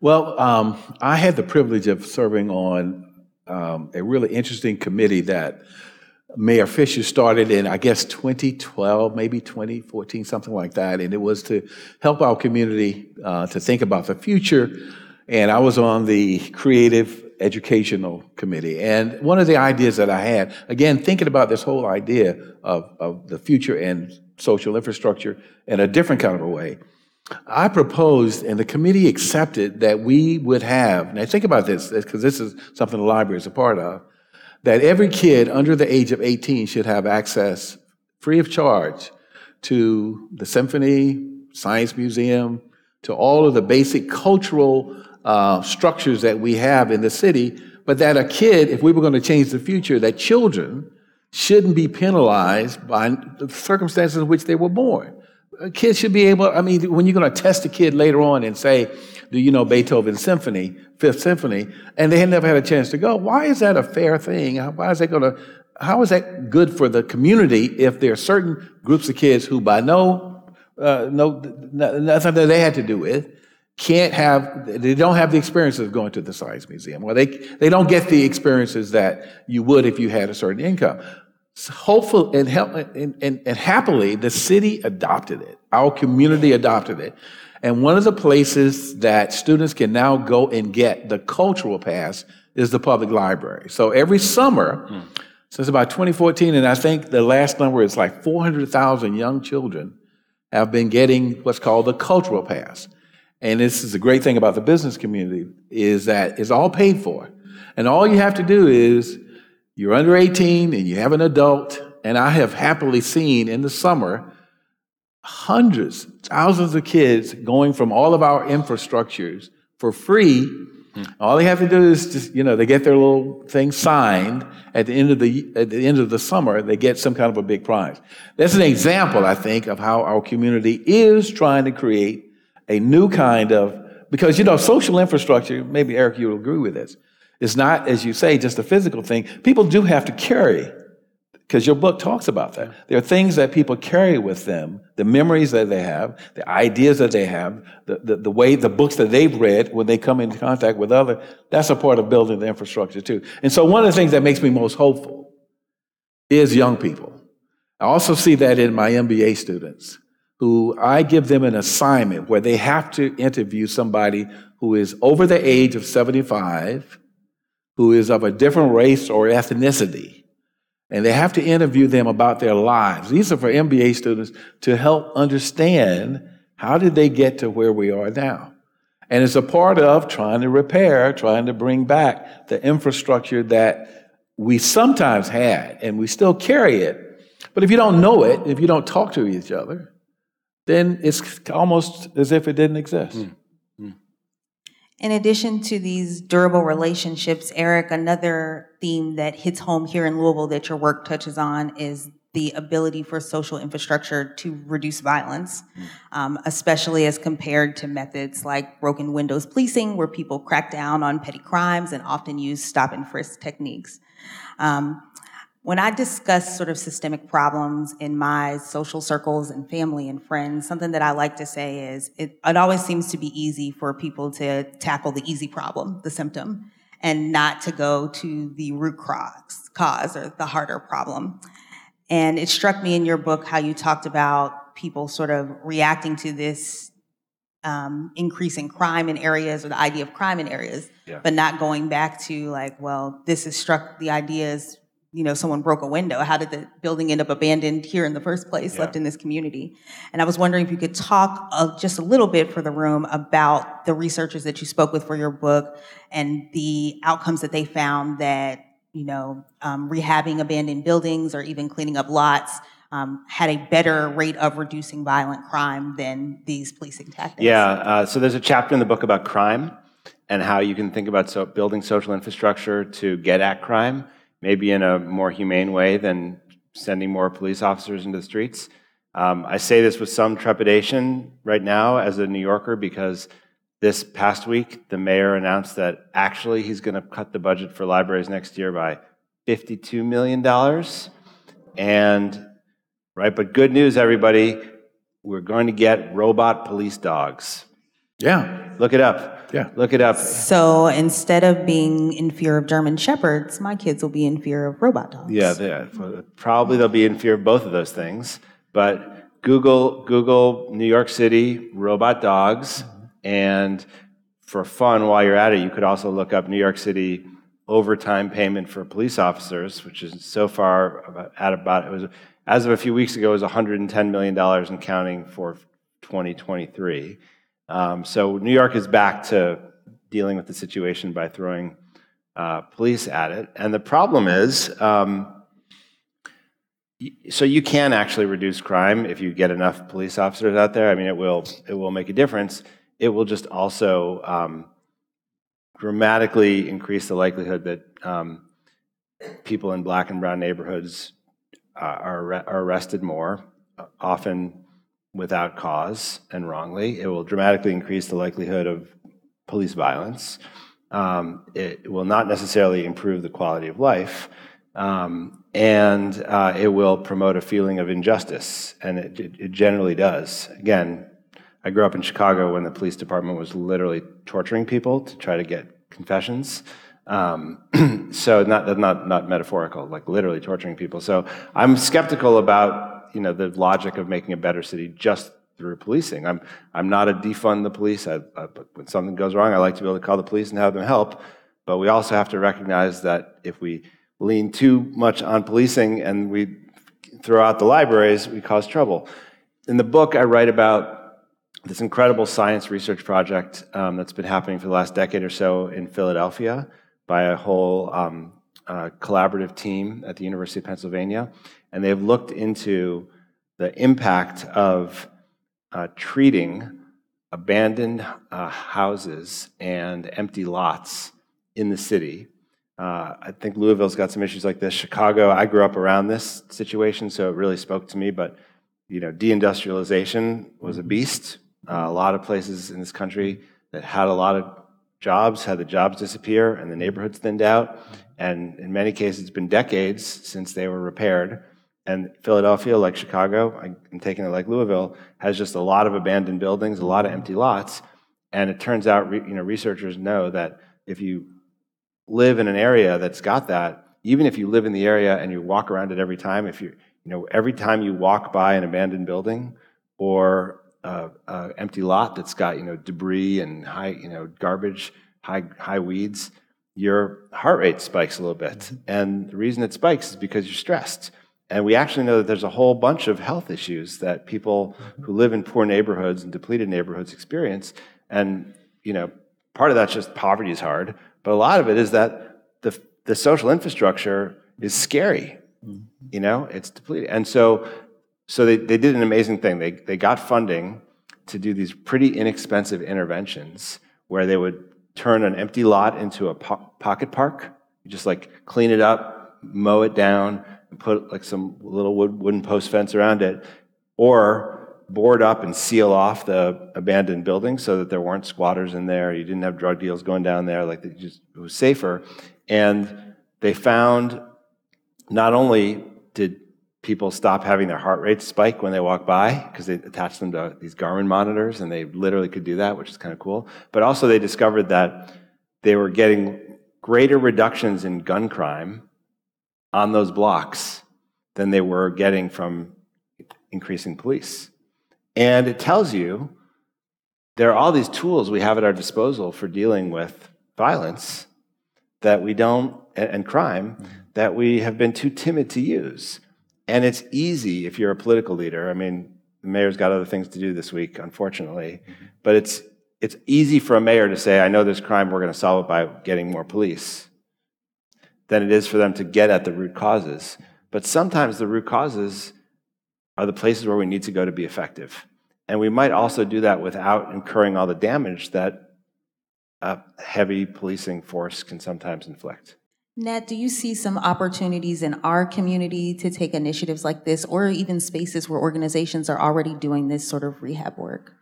Well, um, I had the privilege of serving on um, a really interesting committee that Mayor Fischer started in, I guess, 2012, maybe 2014, something like that. And it was to help our community uh, to think about the future. And I was on the creative educational committee. And one of the ideas that I had, again, thinking about this whole idea of, of the future and social infrastructure in a different kind of a way, I proposed, and the committee accepted, that we would have, now think about this, because this is something the library is a part of, that every kid under the age of 18 should have access, free of charge, to the symphony, science museum, to all of the basic cultural uh, structures that we have in the city, but that a kid, if we were going to change the future, that children shouldn't be penalized by the circumstances in which they were born kids should be able, I mean, when you're going to test a kid later on and say, do you know Beethoven's symphony, Fifth Symphony, and they had never had a chance to go, why is that a fair thing? Why is that going to, how is that good for the community if there are certain groups of kids who by no, uh, no, nothing that they had to do with, can't have, they don't have the experiences of going to the science museum, or they, they don't get the experiences that you would if you had a certain income hopefully and, and, and, and happily, the city adopted it. Our community adopted it. And one of the places that students can now go and get the cultural pass is the public library. So every summer, mm. since about 2014, and I think the last number is like 400,000 young children have been getting what's called the cultural pass. And this is the great thing about the business community is that it's all paid for. And all you have to do is you're under 18 and you have an adult, and I have happily seen in the summer hundreds, thousands of kids going from all of our infrastructures for free. Hmm. All they have to do is just, you know, they get their little thing signed at the end of the at the end of the summer, they get some kind of a big prize. That's an example, I think, of how our community is trying to create a new kind of because you know, social infrastructure, maybe Eric, you will agree with this. It's not, as you say, just a physical thing. People do have to carry, because your book talks about that. There are things that people carry with them, the memories that they have, the ideas that they have, the, the, the way, the books that they've read when they come into contact with others. That's a part of building the infrastructure too. And so one of the things that makes me most hopeful is young people. I also see that in my MBA students who I give them an assignment where they have to interview somebody who is over the age of 75, who is of a different race or ethnicity. And they have to interview them about their lives. These are for MBA students to help understand how did they get to where we are now. And it's a part of trying to repair, trying to bring back the infrastructure that we sometimes had, and we still carry it. But if you don't know it, if you don't talk to each other, then it's almost as if it didn't exist. Mm. In addition to these durable relationships, Eric, another theme that hits home here in Louisville that your work touches on is the ability for social infrastructure to reduce violence, um, especially as compared to methods like broken windows policing, where people crack down on petty crimes and often use stop and frisk techniques. Um, when I discuss sort of systemic problems in my social circles and family and friends, something that I like to say is it, it always seems to be easy for people to tackle the easy problem, the symptom, and not to go to the root cause, cause or the harder problem. And it struck me in your book how you talked about people sort of reacting to this um, increase in crime in areas or the idea of crime in areas, yeah. but not going back to like, well, this is struck, the idea is you know, someone broke a window. How did the building end up abandoned here in the first place, yeah. left in this community? And I was wondering if you could talk uh, just a little bit for the room about the researchers that you spoke with for your book and the outcomes that they found that, you know, um, rehabbing abandoned buildings or even cleaning up lots um, had a better rate of reducing violent crime than these policing tactics. Yeah, uh, so there's a chapter in the book about crime and how you can think about so building social infrastructure to get at crime maybe in a more humane way than sending more police officers into the streets. Um, I say this with some trepidation right now as a New Yorker because this past week the mayor announced that actually he's going to cut the budget for libraries next year by $52 million. And, right, but good news, everybody, we're going to get robot police dogs. Yeah. Look it up. Yeah. Look it up. So instead of being in fear of German shepherds, my kids will be in fear of robot dogs. Yeah, they, probably they'll be in fear of both of those things. But Google Google New York City robot dogs, and for fun, while you're at it, you could also look up New York City overtime payment for police officers, which is so far about, at about it was as of a few weeks ago, it was 110 million dollars and counting for 2023. Um, so New York is back to dealing with the situation by throwing uh, police at it. And the problem is, um, so you can actually reduce crime if you get enough police officers out there. I mean, it will it will make a difference. It will just also um, dramatically increase the likelihood that um, people in black and brown neighborhoods uh, are, are arrested more, often without cause and wrongly. It will dramatically increase the likelihood of police violence. Um, it will not necessarily improve the quality of life. Um, and uh, it will promote a feeling of injustice, and it, it, it, generally does. Again, I grew up in Chicago when the police department was literally torturing people to try to get confessions. Um, so not not not metaphorical, like literally torturing people. So I'm skeptical about you know the logic of making a better city just through policing. I'm I'm not a defund the police. I, I, when something goes wrong, I like to be able to call the police and have them help. But we also have to recognize that if we lean too much on policing and we throw out the libraries, we cause trouble. In the book, I write about this incredible science research project um, that's been happening for the last decade or so in Philadelphia by a whole um, uh, collaborative team at the University of Pennsylvania and they've looked into the impact of uh, treating abandoned uh, houses and empty lots in the city. Uh, I think Louisville's got some issues like this. Chicago, I grew up around this situation, so it really spoke to me. But you know, deindustrialization was a beast. Uh, a lot of places in this country that had a lot of jobs had the jobs disappear, and the neighborhoods thinned out. And in many cases, it's been decades since they were repaired. And Philadelphia, like Chicago, I'm taking it like Louisville, has just a lot of abandoned buildings, a lot of empty lots. And it turns out, you know, researchers know that if you live in an area that's got that, even if you live in the area and you walk around it every time, if you, you know, every time you walk by an abandoned building, or a, a empty lot that's got you know debris and high you know garbage, high high weeds, your heart rate spikes a little bit. Mm-hmm. And the reason it spikes is because you're stressed. And we actually know that there's a whole bunch of health issues that people who live in poor neighborhoods and depleted neighborhoods experience. And you know, part of that's just poverty is hard, but a lot of it is that the the social infrastructure is scary. You know, it's depleted. And so so they, they did an amazing thing. They they got funding to do these pretty inexpensive interventions where they would turn an empty lot into a po- pocket park. You just like clean it up, mow it down, and put like some little wood, wooden post fence around it, or board up and seal off the abandoned building so that there weren't squatters in there. You didn't have drug deals going down there. Like just it was safer. And they found not only did people stop having their heart rates spike when they walk by because they attached them to these Garmin monitors and they literally could do that, which is kind of cool. But also, they discovered that they were getting greater reductions in gun crime on those blocks than they were getting from increasing police. And it tells you there are all these tools we have at our disposal for dealing with violence that we don't, and crime, that we have been too timid to use. And it's easy if you're a political leader. I mean, the mayor's got other things to do this week, unfortunately. Mm-hmm. But it's it's easy for a mayor to say, I know there's crime, we're going to solve it by getting more police, than it is for them to get at the root causes. But sometimes the root causes are the places where we need to go to be effective. And we might also do that without incurring all the damage that a heavy policing force can sometimes inflict. Nat, do you see some opportunities in our community to take initiatives like this, or even spaces where organizations are already doing this sort of rehab work?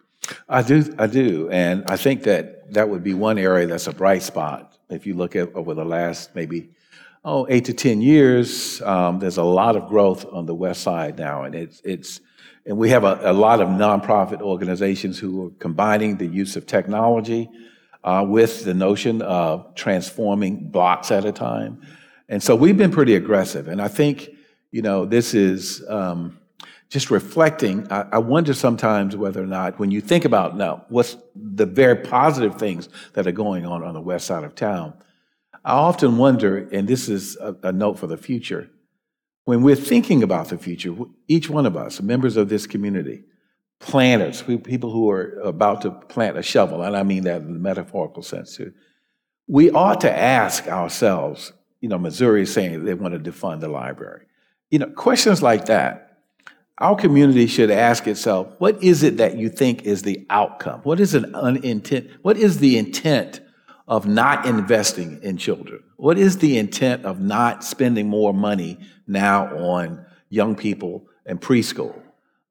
I do, I do, and I think that that would be one area that's a bright spot. If you look at over the last maybe oh eight to ten years, um, there's a lot of growth on the west side now, and it's it's and we have a, a lot of nonprofit organizations who are combining the use of technology uh, with the notion of transforming blocks at a time. And so we've been pretty aggressive. And I think, you know, this is um, just reflecting. I, I, wonder sometimes whether or not, when you think about now, what's the very positive things that are going on on the west side of town, I often wonder, and this is a, a note for the future, when we're thinking about the future, each one of us, members of this community, planters, people who are about to plant a shovel, and I mean that in the metaphorical sense too. We ought to ask ourselves, you know, Missouri is saying they want to defund the library. You know, questions like that, our community should ask itself, what is it that you think is the outcome? What is an unintent, what is the intent of not investing in children? What is the intent of not spending more money now on young people and preschool?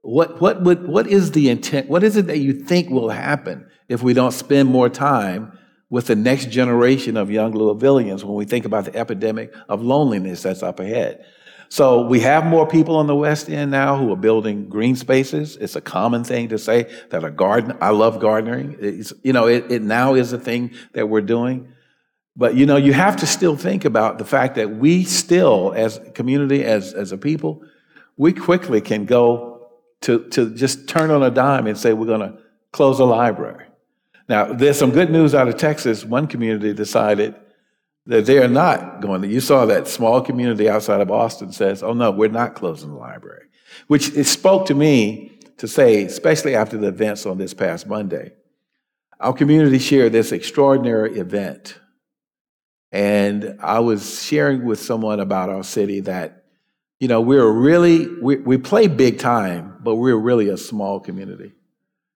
What, what, would, what is the intent? What is it that you think will happen if we don't spend more time with the next generation of young Louisvillians when we think about the epidemic of loneliness that's up ahead? So we have more people on the West End now who are building green spaces. It's a common thing to say that a garden, I love gardening. It's, you know, it, it now is a thing that we're doing. But you know, you have to still think about the fact that we still, as a community, as, as a people, we quickly can go to, to just turn on a dime and say, we're going to close a library. Now, there's some good news out of Texas. One community decided that they are not going to. You saw that small community outside of Austin says, oh no, we're not closing the library, which it spoke to me to say, especially after the events on this past Monday. Our community shared this extraordinary event. And I was sharing with someone about our city that you know, we're really, we, we play big time, but we're really a small community.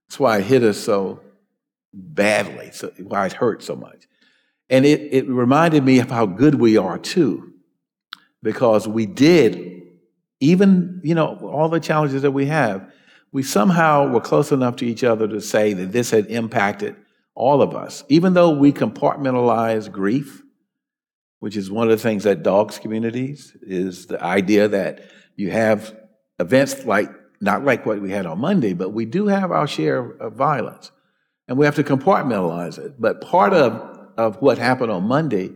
That's why it hit us so badly, so, why it hurt so much. And it, it reminded me of how good we are too, because we did, even, you know, all the challenges that we have, we somehow were close enough to each other to say that this had impacted all of us. Even though we compartmentalize grief, which is one of the things that dogs communities is the idea that you have events like not like what we had on Monday, but we do have our share of violence. And we have to compartmentalize it. But part of, of what happened on Monday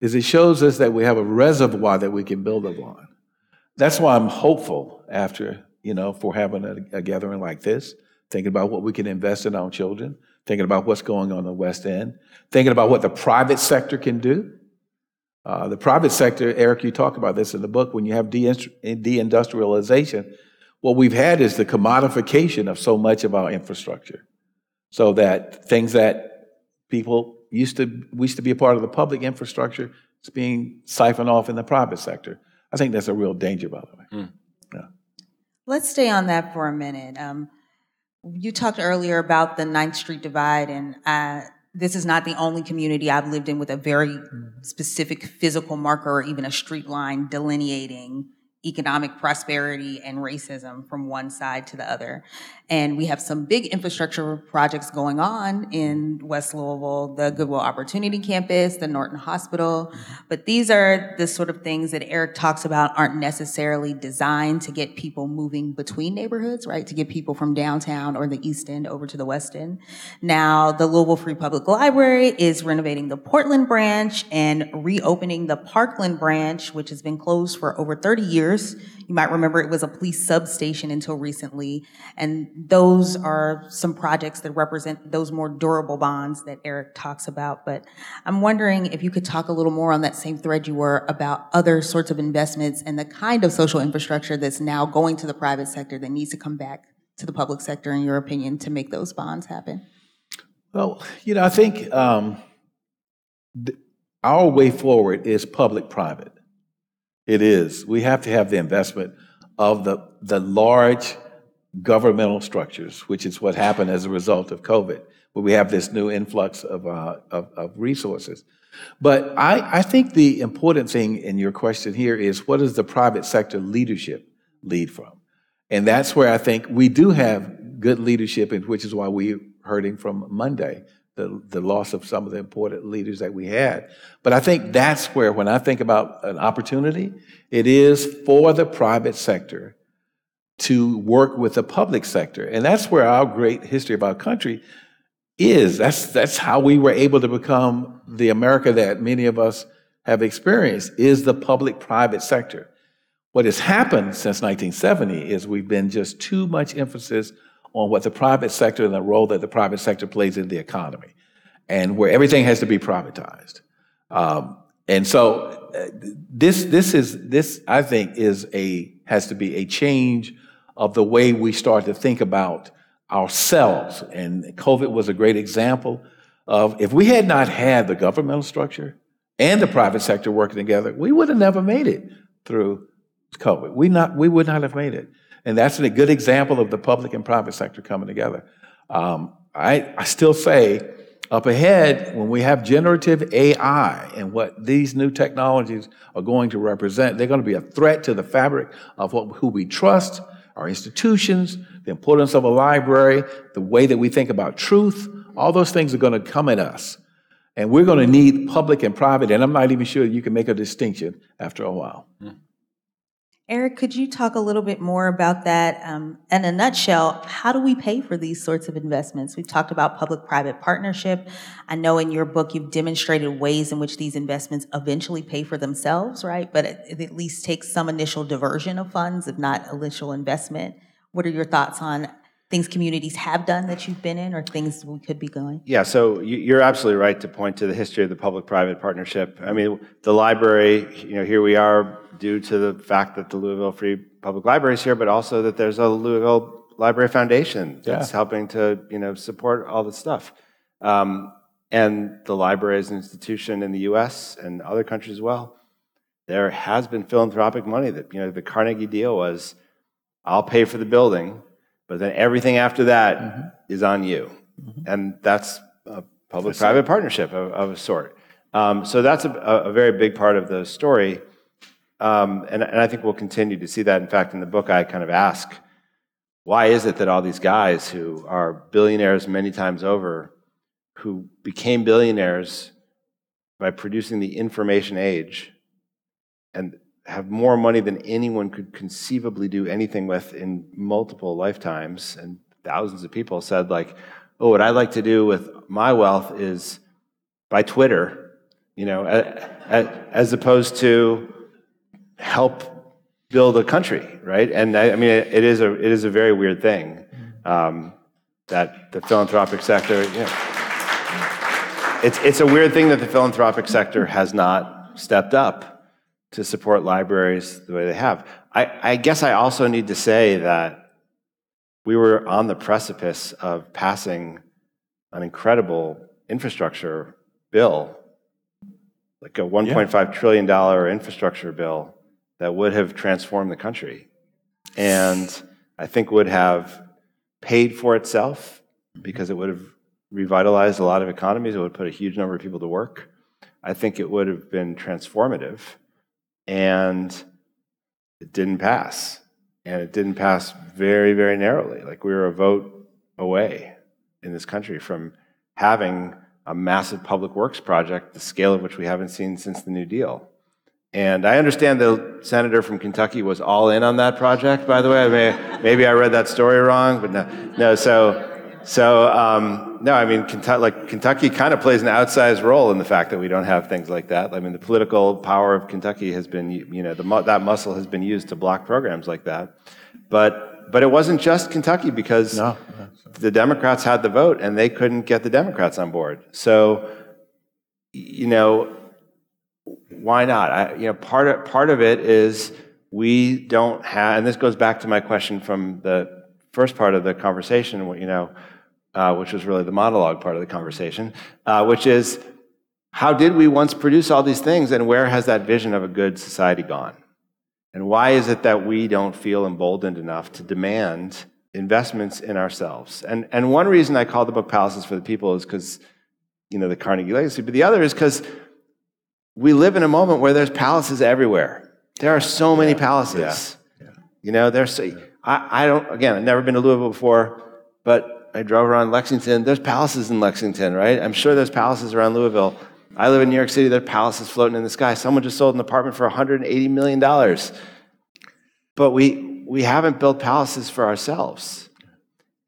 is it shows us that we have a reservoir that we can build upon. That's why I'm hopeful after you know, for having a, a gathering like this, thinking about what we can invest in our children, thinking about what's going on in the West End, thinking about what the private sector can do. Uh, the private sector, Eric, you talk about this in the book, when you have deindustrialization, what we've had is the commodification of so much of our infrastructure. So that things that people used to, used to be a part of the public infrastructure, it's being siphoned off in the private sector. I think that's a real danger, by the way. Mm. Yeah. Let's stay on that for a minute. Um, you talked earlier about the Ninth Street divide, and uh, this is not the only community I've lived in with a very specific physical marker or even a street line delineating economic prosperity and racism from one side to the other. And we have some big infrastructure projects going on in West Louisville, the Goodwill Opportunity Campus, the Norton Hospital. But these are the sort of things that Eric talks about aren't necessarily designed to get people moving between neighborhoods, right? To get people from downtown or the East End over to the West End. Now, the Louisville Free Public Library is renovating the Portland branch and reopening the Parkland branch, which has been closed for over 30 years. You might remember it was a police substation until recently. And those are some projects that represent those more durable bonds that Eric talks about. But I'm wondering if you could talk a little more on that same thread you were about other sorts of investments and the kind of social infrastructure that's now going to the private sector that needs to come back to the public sector, in your opinion, to make those bonds happen. Well, you know, I think um, th- our way forward is public private. It is. We have to have the investment of the, the large governmental structures, which is what happened as a result of COVID, where we have this new influx of, uh, of, of, resources. But I, I think the important thing in your question here is what does the private sector leadership lead from? And that's where I think we do have good leadership, which is why we're hurting from Monday the, the loss of some of the important leaders that we had. But I think that's where, when I think about an opportunity, it is for the private sector to work with the public sector. And that's where our great history of our country is. That's, that's how we were able to become the America that many of us have experienced, is the public private sector. What has happened since 1970 is we've been just too much emphasis on what the private sector and the role that the private sector plays in the economy, and where everything has to be privatized. Um, and so uh, this this is this I think is a has to be a change of the way we start to think about ourselves. And COVID was a great example of if we had not had the governmental structure and the private sector working together, we would have never made it through COVID. We not we would not have made it. And that's a good example of the public and private sector coming together. Um, I, I still say, up ahead, when we have generative AI and what these new technologies are going to represent, they're going to be a threat to the fabric of what, who we trust, our institutions, the importance of a library, the way that we think about truth. All those things are going to come at us. And we're going to need public and private, and I'm not even sure you can make a distinction after a while. Mm. Eric, could you talk a little bit more about that? Um, in a nutshell, how do we pay for these sorts of investments? We've talked about public private partnership. I know in your book you've demonstrated ways in which these investments eventually pay for themselves, right? But it, it at least takes some initial diversion of funds, if not initial investment. What are your thoughts on things communities have done that you've been in or things we could be going? Yeah, so you're absolutely right to point to the history of the public private partnership. I mean, the library, you know, here we are due to the fact that the Louisville Free Public Library is here, but also that there's a Louisville Library Foundation that's yeah. helping to, you know, support all this stuff. Um, and the library as an institution in the US and other countries as well, there has been philanthropic money that, you know, the Carnegie deal was I'll pay for the building but then everything after that mm-hmm. is on you. Mm-hmm. And that's a public private partnership of, of, a sort. Um, so that's a, a, very big part of the story. Um, and, and I think we'll continue to see that. In fact, in the book, I kind of ask why is it that all these guys who are billionaires many times over, who became billionaires by producing the information age, and have more money than anyone could conceivably do anything with in multiple lifetimes. And thousands of people said, like, oh, what I'd like to do with my wealth is buy Twitter, you know, as opposed to help build a country, right? And I, mean, it, is a it is a very weird thing um, that the philanthropic sector. Know, it's it's a weird thing that the philanthropic sector has not stepped up to support libraries the way they have. I, I guess I also need to say that we were on the precipice of passing an incredible infrastructure bill, like a $1.5 trillion infrastructure bill that would have transformed the country and I think would have paid for itself mm-hmm. because it would have revitalized a lot of economies. It would have put a huge number of people to work. I think it would have been transformative. And it didn't pass. And it didn't pass very, very narrowly. Like we were a vote away in this country from having a massive public works project, the scale of which we haven't seen since the New Deal. And I understand the senator from Kentucky was all in on that project, by the way. I may, maybe I read that story wrong, but no. no so, so um, no, I mean, Kentucky, like, Kentucky kind of plays an outsized role in the fact that we don't have things like that. I mean, the political power of Kentucky has been, you know, the, that muscle has been used to block programs like that. But, but it wasn't just Kentucky because no. the Democrats had the vote and they couldn't get the Democrats on board. So, you know, why not? I, you know, part of, part of it is we don't have, and this goes back to my question from the first part of the conversation, you know, uh, which was really the monologue part of the conversation, uh, which is how did we once produce all these things and where has that vision of a good society gone? And why is it that we don't feel emboldened enough to demand investments in ourselves? And, and one reason I call the book Palaces for the People is because, you know, the Carnegie legacy, but the other is because we live in a moment where there's palaces everywhere. There are so many palaces. Yeah. Yeah. You know, there's, I, I don't, again, I've never been to Louisville before, but I drove around Lexington. There's palaces in Lexington, right? I'm sure there's palaces around Louisville. I live in New York City. There are palaces floating in the sky. Someone just sold an apartment for $180 million. But we, we haven't built palaces for ourselves.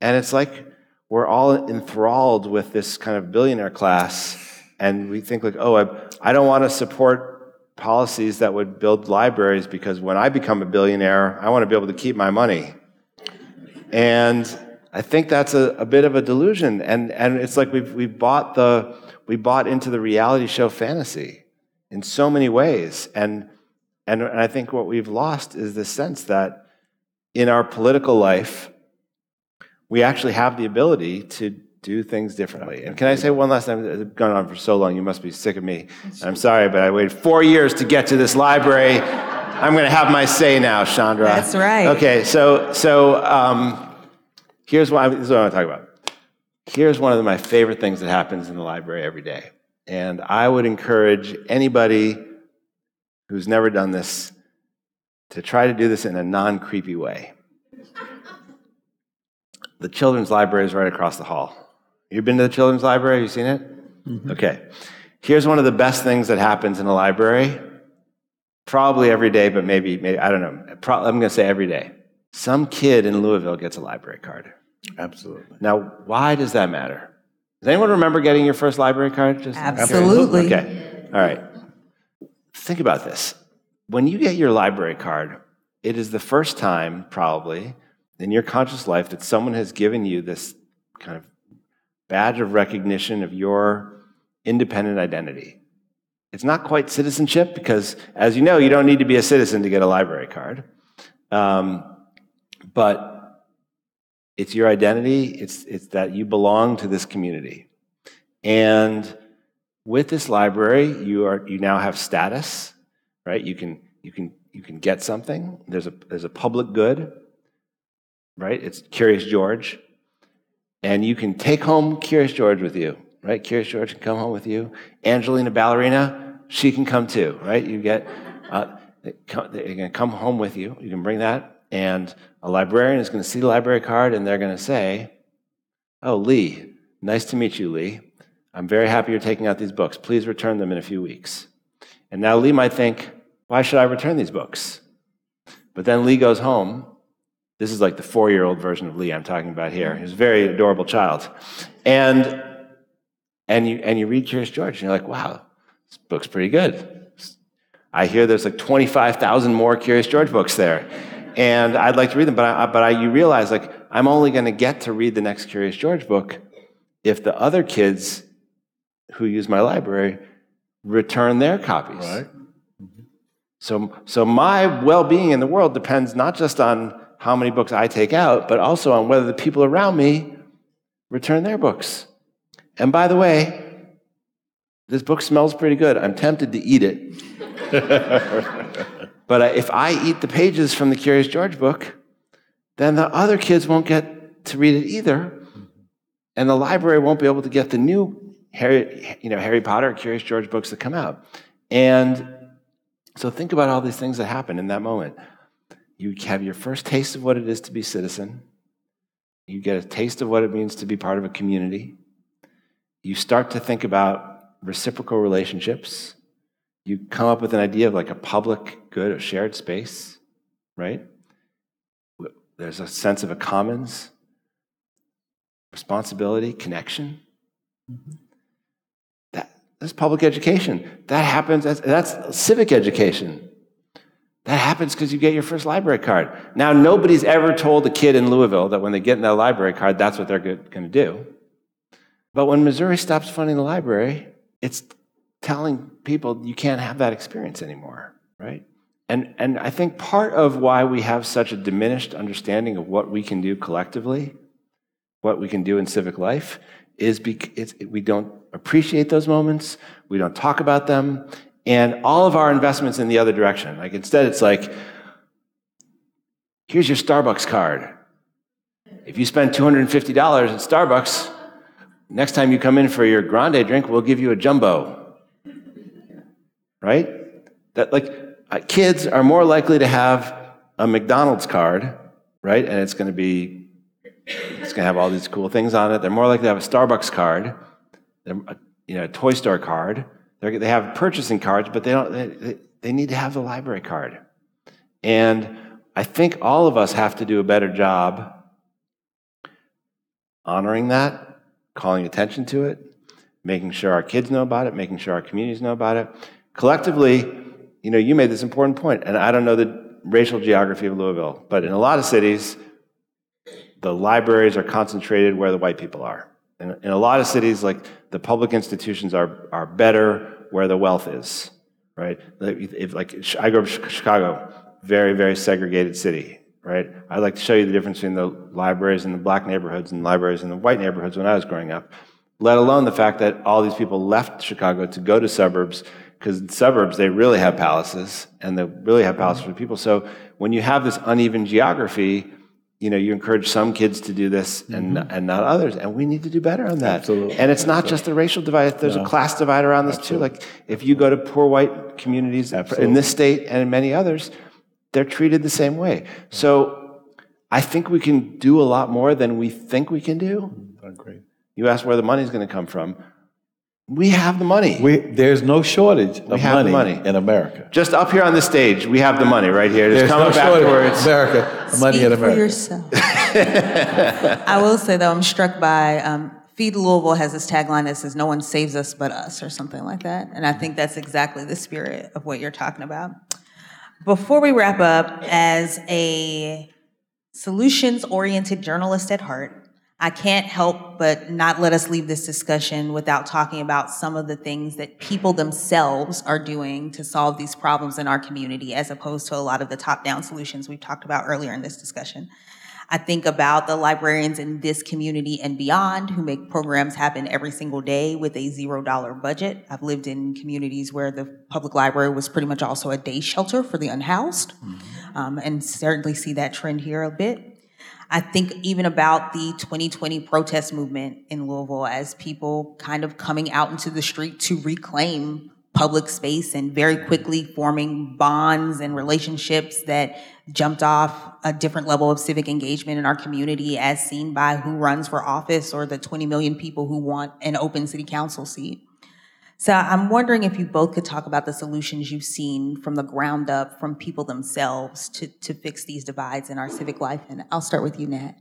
And it's like we're all enthralled with this kind of billionaire class. And we think, like, oh, I, I don't want to support policies that would build libraries because when I become a billionaire, I want to be able to keep my money. And I think that's a, a bit of a delusion. And, and it's like we've, we bought the, we bought into the reality show fantasy in so many ways. And, and, and I think what we've lost is the sense that in our political life, we actually have the ability to do things differently. And can I say one last time? It's gone on for so long. You must be sick of me. I'm sorry, but I waited four years to get to this library. I'm going to have my say now, Chandra. That's right. Okay, so so um, here's what, I, this is what I want to talk about. Here's one of my favorite things that happens in the library every day, and I would encourage anybody who's never done this to try to do this in a non-creepy way. The children's library is right across the hall. You've been to the children's library? Have you seen it? Mm-hmm. Okay. Here's one of the best things that happens in a library. Probably every day, but maybe, maybe I don't know. Pro- I'm going to say every day. Some kid in Louisville gets a library card. Absolutely. Now, why does that matter? Does anyone remember getting your first library card? Just Absolutely. Okay. All right. Think about this. When you get your library card, it is the first time, probably, in your conscious life that someone has given you this kind of badge of recognition of your independent identity. It's not quite citizenship because, as you know, you don't need to be a citizen to get a library card. Um, but it's your identity, it's, it's that you belong to this community. And with this library, you, are, you now have status, right? You can, you, can, you can get something. There's a, there's a public good, right? It's Curious George. And you can take home Curious George with you, right? Curious George can come home with you. Angelina Ballerina, she can come too, right? You get, uh, they're going to come home with you. You can bring that. And a librarian is going to see the library card and they're going to say, Oh, Lee, nice to meet you, Lee. I'm very happy you're taking out these books. Please return them in a few weeks. And now Lee might think, Why should I return these books? But then Lee goes home this is like the four year old version of Lee I'm talking about here. He's a very adorable child. And, and, you, and you read Curious George, and you're like, wow, this book's pretty good. I hear there's like 25,000 more Curious George books there. And I'd like to read them, but, I, but I, you realize like I'm only going to get to read the next Curious George book if the other kids who use my library return their copies. Right. So, so my well being in the world depends not just on how many books I take out, but also on whether the people around me return their books. And by the way, this book smells pretty good. I'm tempted to eat it. but if I eat the pages from the Curious George book, then the other kids won't get to read it either. And the library won't be able to get the new Harry, you know, Harry Potter, Curious George books that come out. And so think about all these things that happen in that moment. You have your first taste of what it is to be citizen. You get a taste of what it means to be part of a community. You start to think about reciprocal relationships. You come up with an idea of like a public good, a shared space, right? There's a sense of a commons, responsibility, connection. Mm-hmm. That's public education. That happens, that's, that's civic education. That happens because you get your first library card. Now, nobody's ever told a kid in Louisville that when they get that library card, that's what they're going to do. But when Missouri stops funding the library, it's telling people you can't have that experience anymore, right? And, and I think part of why we have such a diminished understanding of what we can do collectively, what we can do in civic life, is because we don't appreciate those moments, we don't talk about them, and all of our investments in the other direction. Like instead, it's like, here's your Starbucks card. If you spend $250 at Starbucks, next time you come in for your grande drink, we'll give you a jumbo. Right? That like Uh, kids are more likely to have a McDonald's card, right? And it's going to be it's going to have all these cool things on it. They're more likely to have a Starbucks card a, uh, you know, a toy store card. They're, they have purchasing cards, but they don't. They, they need to have the library card. And I think all of us have to do a better job honoring that, calling attention to it, making sure our kids know about it, making sure our communities know about it. Collectively, you know, you made this important point, and I don't know the racial geography of Louisville, but in a lot of cities, the libraries are concentrated where the white people are. In, in a lot of cities, like the public institutions are, are better where the wealth is, right? If, like I grew up in Chicago, very, very segregated city, right? I'd like to show you the difference between the libraries in the black neighborhoods and libraries in the white neighborhoods when I was growing up, let alone the fact that all these people left Chicago to go to suburbs because in suburbs they really have palaces and they really have palaces for people. So when you have this uneven geography, you know, you encourage some kids to do this and, mm-hmm. and not others. And we need to do better on that. Absolutely. And it's not just a racial divide, there's no. a class divide around this Absolutely. too. Like if you go to poor white communities Absolutely. in this state and in many others, they're treated the same way. So I think we can do a lot more than we think we can do. I agree. You ask where the money's going to come from. We have the money. We, there's no shortage of money, money, in America. Just up here on the stage, we have the money right here. Just there's come no backwards. America, Speak money in America. for yourself. I will say though, I'm struck by um, Feed Louisville has this tagline that says "No one saves us but us" or something like that, and I think that's exactly the spirit of what you're talking about. Before we wrap up, as a solutions-oriented journalist at heart, I can't help but not let us leave this discussion without talking about some of the things that people themselves are doing to solve these problems in our community, as opposed to a lot of the top down solutions we've talked about earlier in this discussion. I think about the librarians in this community and beyond who make programs happen every single day with a zero dollar budget. I've lived in communities where the public library was pretty much also a day shelter for the unhoused, mm-hmm. um, and certainly see that trend here a bit. I think even about the 2020 protest movement in Louisville as people kind of coming out into the street to reclaim public space and very quickly forming bonds and relationships that jumped off a different level of civic engagement in our community as seen by who runs for office or the 20 million people who want an open city council seat. So I'm wondering if you both could talk about the solutions you've seen from the ground up from people themselves to, to fix these divides in our civic life. And I'll start with you, Nat.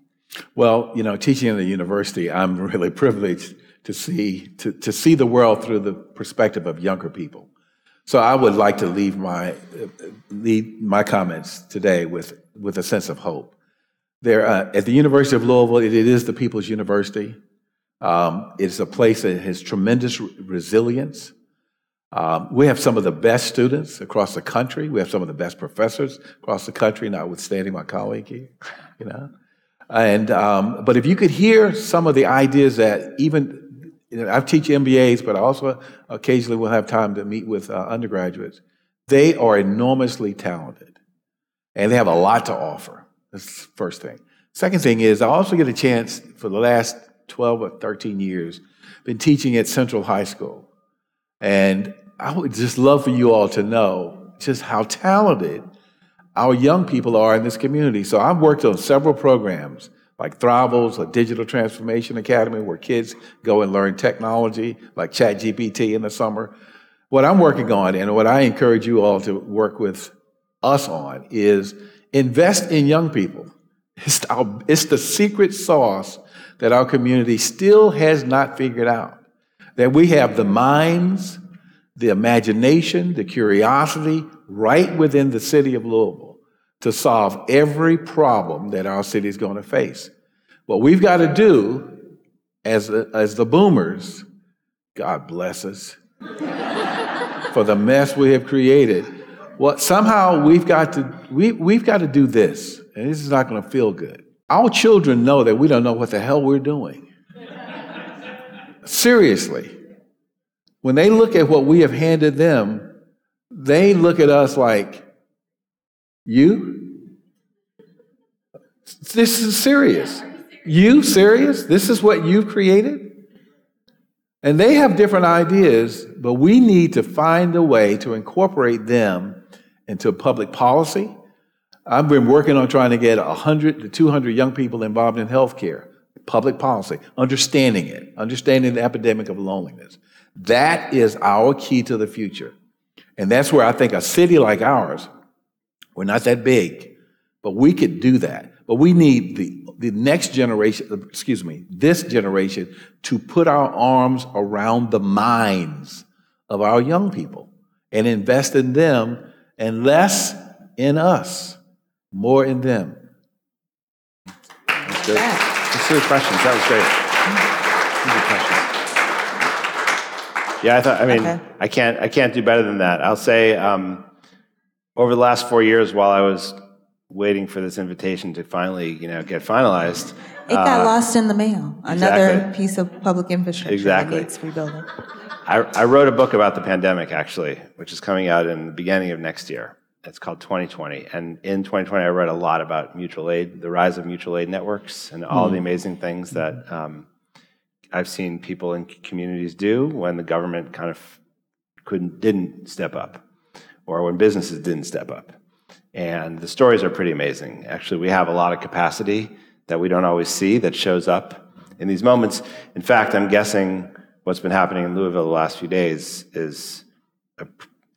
Well, you know, teaching in the university, I'm really privileged to see to, to see the world through the perspective of younger people. So I would like to leave my, leave my comments today with, with a sense of hope. There, uh, at the University of Louisville, it, it is the people's university. Um, it's a place that has tremendous resilience. Um, we have some of the best students across the country. We have some of the best professors across the country, notwithstanding my colleague here, you know. And um, but if you could hear some of the ideas that even you know, I teach MBAs, but I also occasionally will have time to meet with uh, undergraduates. They are enormously talented, and they have a lot to offer. That's the first thing. Second thing is I also get a chance for the last 12 or 13 years, been teaching at Central High School. And I would just love for you all to know just how talented our young people are in this community. So I've worked on several programs like Thrival's, a digital transformation academy where kids go and learn technology like ChatGPT in the summer. What I'm working on and what I encourage you all to work with us on is invest in young people. It's, our, it's the secret sauce that our community still has not figured out. That we have the minds, the imagination, the curiosity right within the city of Louisville to solve every problem that our city is going to face. What we've got to do as the, as the boomers, God bless us, for the mess we have created. Well, somehow we've got to we, we've got to do this, and this is not going to feel good. Our children know that we don't know what the hell we're doing. Seriously. When they look at what we have handed them, they look at us like, You? This is serious. You serious? This is what you've created? And they have different ideas, but we need to find a way to incorporate them into public policy, I've been working on trying to get 100 to 200 young people involved in healthcare, public policy, understanding it, understanding the epidemic of loneliness. That is our key to the future. And that's where I think a city like ours, we're not that big, but we could do that. But we need the, the next generation, excuse me, this generation to put our arms around the minds of our young people and invest in them and less in us more in them. That's good. Thanks for the questions. That was great. Yeah, I thought. I mean, okay. I can't. I can't do better than that. I'll say, um, over the last four years, while I was waiting for this invitation to finally, you know, get finalized, it got uh, lost in the mail. Another exactly. piece of public infrastructure exactly. that needs rebuilding. I, I wrote a book about the pandemic, actually, which is coming out in the beginning of next year. It's called 2020. And in 2020, I read a lot about mutual aid, the rise of mutual aid networks, and all mm. the amazing things that um, I've seen people in communities do when the government kind of couldn't, didn't step up, or when businesses didn't step up. And the stories are pretty amazing. Actually, we have a lot of capacity that we don't always see that shows up in these moments. In fact, I'm guessing what's been happening in Louisville the last few days is a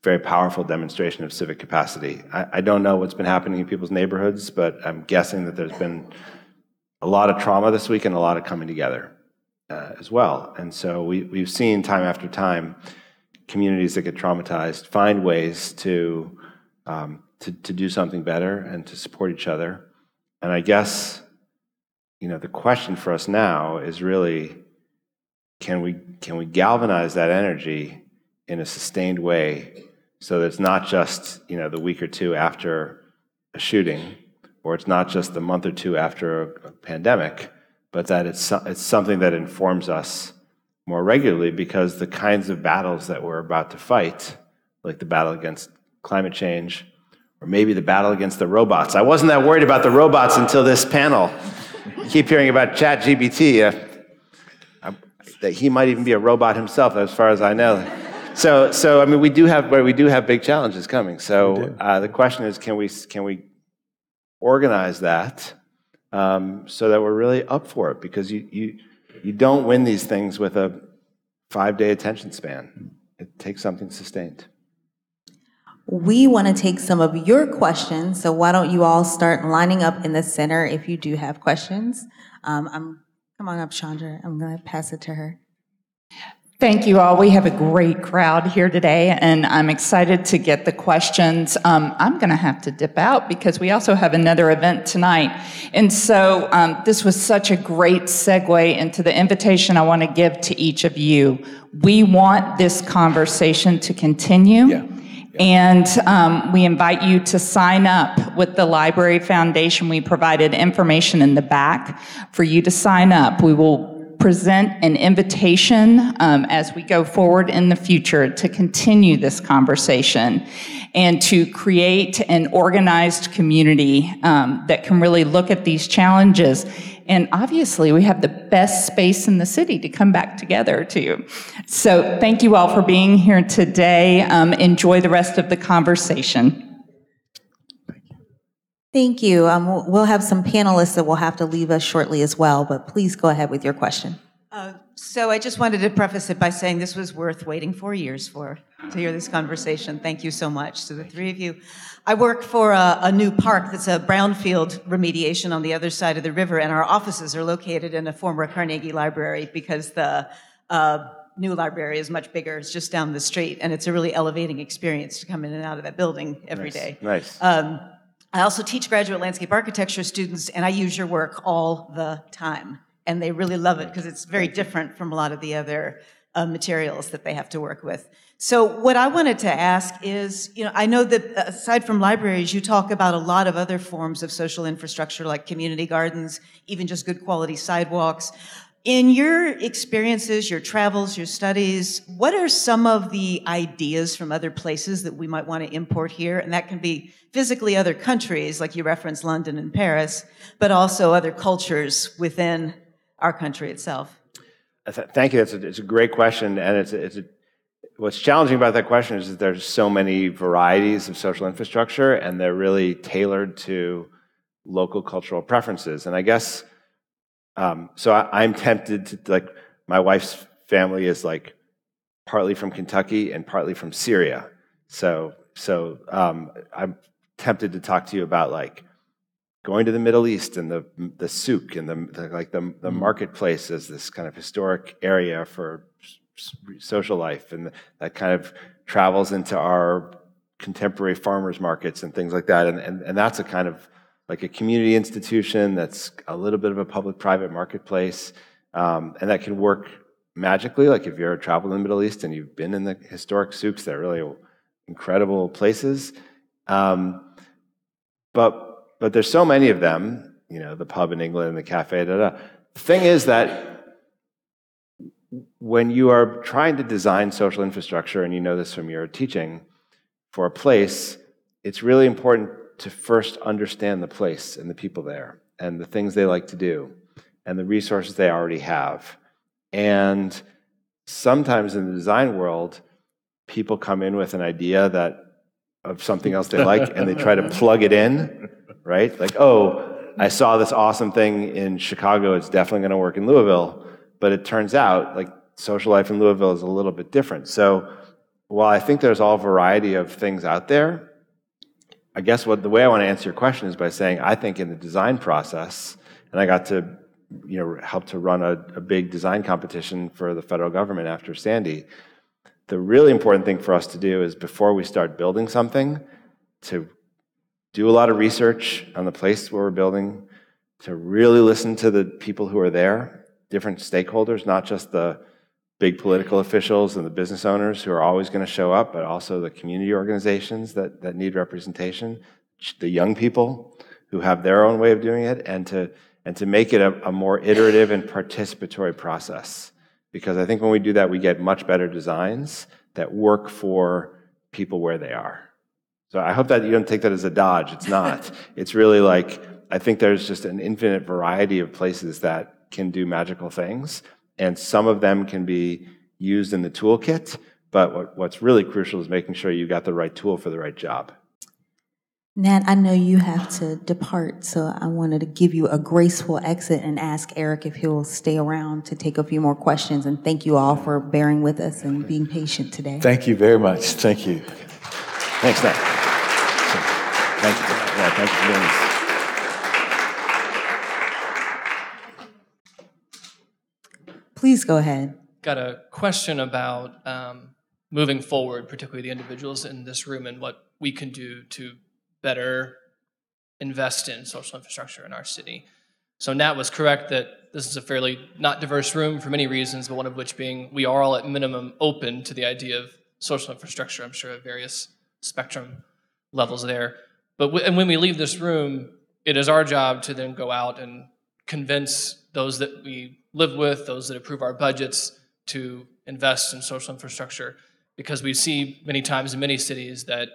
very powerful demonstration of civic capacity. I, I, don't know what's been happening in people's neighborhoods, but I'm guessing that there's been a lot of trauma this week and a lot of coming together uh, as well. And so we, we've seen time after time communities that get traumatized find ways to, um, to, to do something better and to support each other. And I guess, you know, the question for us now is really can we, can we galvanize that energy in a sustained way so that it's not just you know the week or two after a shooting, or it's not just the month or two after a, pandemic, but that it's it's something that informs us more regularly because the kinds of battles that we're about to fight, like the battle against climate change, or maybe the battle against the robots. I wasn't that worried about the robots until this panel. keep hearing about ChatGPT. Uh, that he might even be a robot himself, as far as I know so, so I mean, we do have we do have big challenges coming. So uh, the question is, can we can we organize that um, so that we're really up for it? Because you you you don't win these things with a five day attention span. It takes something sustained. We want to take some of your questions, so why don't you all start lining up in the center if you do have questions? Um, I'm come on up, Chandra. I'm going to pass it to her. Thank you all. We have a great crowd here today, and I'm excited to get the questions. Um, I'm going to have to dip out because we also have another event tonight. And so um, this was such a great segue into the invitation I want to give to each of you. We want this conversation to continue. Yeah. And um, we invite you to sign up with the Library Foundation. We provided information in the back for you to sign up. We will present an invitation um, as we go forward in the future to continue this conversation and to create an organized community um, that can really look at these challenges. And obviously, we have the best space in the city to come back together to. So, thank you all for being here today. Um, enjoy the rest of the conversation. Thank you. Um, we'll- we'll have some panelists that will have to leave us shortly as well, but please go ahead with your question. Uh, So I just wanted to preface it by saying this was worth waiting four years for, to hear this conversation. Thank you so much to the three of you. I work for a, a new park that's a brownfield remediation on the other side of the river, and our offices are located in a former Carnegie Library because the uh, new library is much bigger. It's just down the street, and it's a really elevating experience to come in and out of that building every day. Nice. Um, I also teach graduate landscape architecture students, and I use your work all the time. And they really love it because it's very different from a lot of the other uh, materials that they have to work with. So, what I wanted to ask is you know, I know that aside from libraries, you talk about a lot of other forms of social infrastructure like community gardens, even just good quality sidewalks. In your experiences, your travels, your studies, what are some of the ideas from other places that we might want to import here? And that can be physically other countries, like you referenced London and Paris, but also other cultures within our country itself. Uh, Thank you. That's a, it's a great question, and it's a, it's a, what's challenging about that question is that there's so many varieties of social infrastructure, and they're really tailored to local cultural preferences. And I guess um, so. I, I'm tempted to like my wife's family is like partly from Kentucky and partly from Syria. So so um, I'm tempted to talk to you about like going to the Middle East and the the souk and the, the like the the marketplace as this kind of historic area for social life, and that kind of travels into our contemporary farmers markets and things like that. And and, and that's a kind of like a community institution that's a little bit of a public-private marketplace, um, and that can work magically. Like if you're traveling in the Middle East and you've been in the historic souks, they're really incredible places. Um, but but there's so many of them, you know, the pub in England and the cafe, da, da. The thing is that when you are trying to design social infrastructure, and you know this from your teaching, for a place, it's really important to first understand the place and the people there and the things they like to do and the resources they already have. And sometimes in the design world, people come in with an idea that of something else they like and they try to plug it in, right? Like, oh, I saw this awesome thing in Chicago, it's definitely going to work in Louisville. But it turns out, like, social life in Louisville is a little bit different. So while I think there's all variety of things out there, I guess what the way I want to answer your question is by saying I think in the design process, and I got to you know help to run a, a big design competition for the federal government after Sandy. The really important thing for us to do is before we start building something, to do a lot of research on the place where we're building, to really listen to the people who are there, different stakeholders, not just the big political officials and the business owners who are always going to show up, but also the community organizations that, that need representation, the young people who have their own way of doing it, and to, and to make it a, a more iterative and participatory process. Because I think when we do that, we get much better designs that work for people where they are. So I hope that you don't take that as a dodge. It's not. it's really like, I think there's just an infinite variety of places that can do magical things and some of them can be used in the toolkit. But what, what's really crucial is making sure you got the right tool for the right job. Nat, I know you have to depart, so I wanted to give you a graceful exit and ask Eric if he'll stay around to take a few more questions. And thank you all for bearing with us and being patient today. Thank you very much. Thank you. Thanks, Nat. Thank you. Yeah, thank you for doing this. Please go ahead. got a question about um, moving forward, particularly the individuals in this room, and what we can do to better invest in social infrastructure in our city. So Nat was correct that this is a fairly not diverse room for many reasons, but one of which being we are all at minimum open to the idea of social infrastructure. I'm sure at various spectrum levels there. But w- and when we leave this room, it is our job to then go out and convince those that we live with, those that approve our budgets, to invest in social infrastructure, because we see many times in many cities that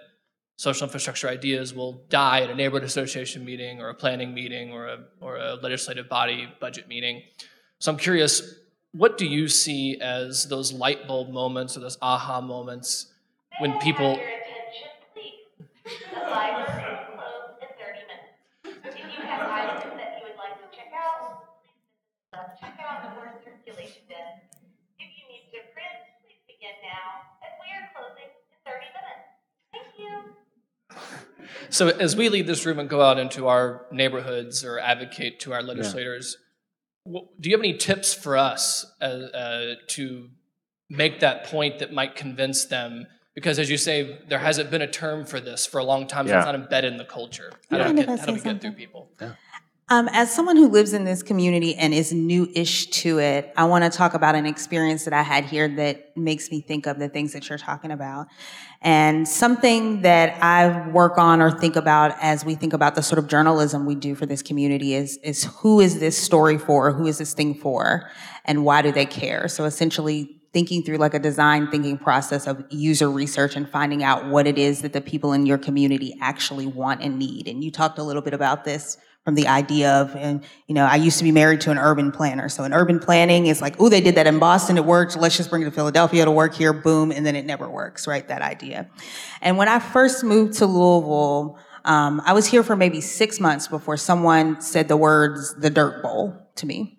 social infrastructure ideas will die at a neighborhood association meeting or a planning meeting or a, or a legislative body budget meeting. So I'm curious, what do you see as those light bulb moments or those aha moments when people So as we leave this room and go out into our neighborhoods or advocate to our legislators, yeah. do you have any tips for us uh, uh, to make that point that might convince them? Because as you say, there hasn't been a term for this for a long time, so yeah. it's not embedded in the culture. How yeah. do we get, how do we get through people? Um, as someone who lives in this community and is new-ish to it, I want to talk about an experience that I had here that makes me think of the things that you're talking about. And something that I work on or think about as we think about the sort of journalism we do for this community is, is who is this story for? Who is this thing for? And why do they care? So essentially thinking through like a design thinking process of user research and finding out what it is that the people in your community actually want and need. And you talked a little bit about this from the idea of, and you know, I used to be married to an urban planner. So in urban planning is like, oh, they did that in Boston, it worked. Let's just bring it to Philadelphia to work here, boom, and then it never works, right? That idea. And when I first moved to Louisville, um, I was here for maybe six months before someone said the words "the Dirt Bowl" to me.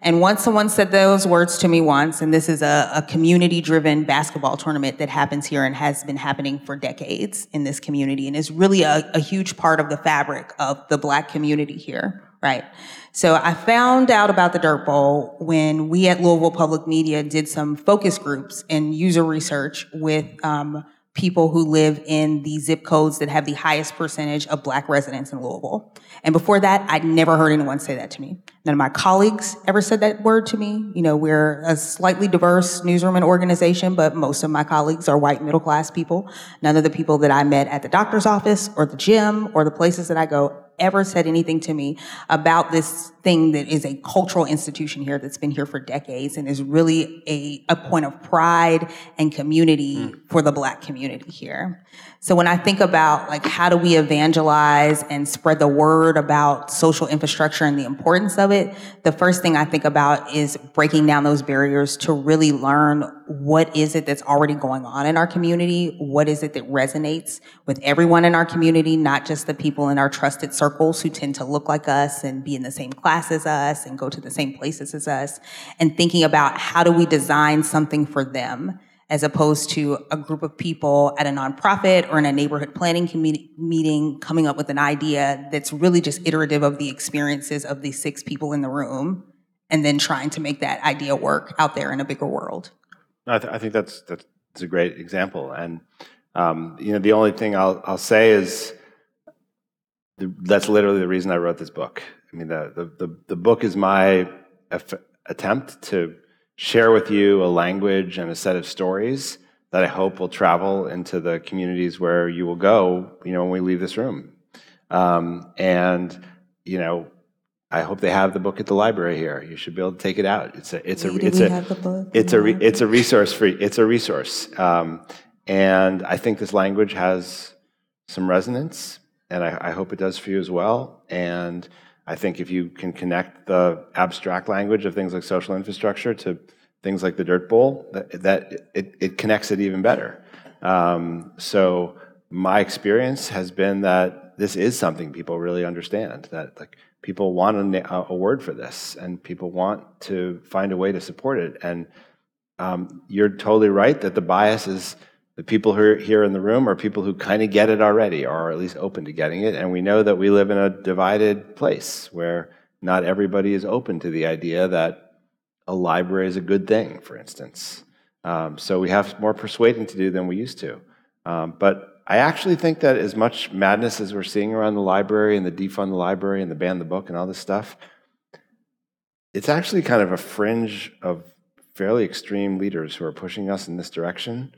And once someone said those words to me once, and this is a, a community driven basketball tournament that happens here and has been happening for decades in this community and is really a, a huge part of the fabric of the black community here, right? So I found out about the Dirt Bowl when we at Louisville Public Media did some focus groups and user research with um, people who live in the zip codes that have the highest percentage of black residents in Louisville. And before that, I'd never heard anyone say that to me. None of my colleagues ever said that word to me. You know, we're a slightly diverse newsroom and organization, but most of my colleagues are white middle class people. None of the people that I met at the doctor's office or the gym or the places that I go ever said anything to me about this thing that is a cultural institution here that's been here for decades and is really a, a point of pride and community mm. for the black community here. So when I think about like how do we evangelize and spread the word about social infrastructure and the importance of it, the first thing I think about is breaking down those barriers to really learn what is it that's already going on in our community, what is it that resonates with everyone in our community, not just the people in our trusted circles who tend to look like us and be in the same class as us and go to the same places as us, and thinking about how do we design something for them as opposed to a group of people at a nonprofit or in a neighborhood planning meeting coming up with an idea that's really just iterative of the experiences of these six people in the room and then trying to make that idea work out there in a bigger world. I, th- I think that's, that's a great example. And, um, you know, the only thing I'll, I'll say is the, that's literally the reason I wrote this book. I mean, the, the, the, the book is my attempt to share with you a language and a set of stories that I hope will travel into the communities where you will go, you know, when we leave this room. Um, and, you know, I hope they have the book at the library here. You should be able to take it out. It's a, it's a, it's a, it's a, it's a resource free. It's a resource, um, and I think this language has some resonance, and I, I hope it does for you as well. And I think if you can connect the abstract language of things like social infrastructure to things like the dirt bowl, that, that it, it connects it even better. Um, so my experience has been that this is something people really understand. That like people want a, a word for this, and people want to find a way to support it. And um, you're totally right that the bias is the people who are here in the room are people who kind of get it already, or at least open to getting it. And we know that we live in a divided place where not everybody is open to the idea that a library is a good thing, for instance. Um, so we have more persuading to do than we used to. Um, but I actually think that as much madness as we're seeing around the library and the defund the library and the ban the book and all this stuff, it's actually kind of a fringe of fairly extreme leaders who are pushing us in this direction.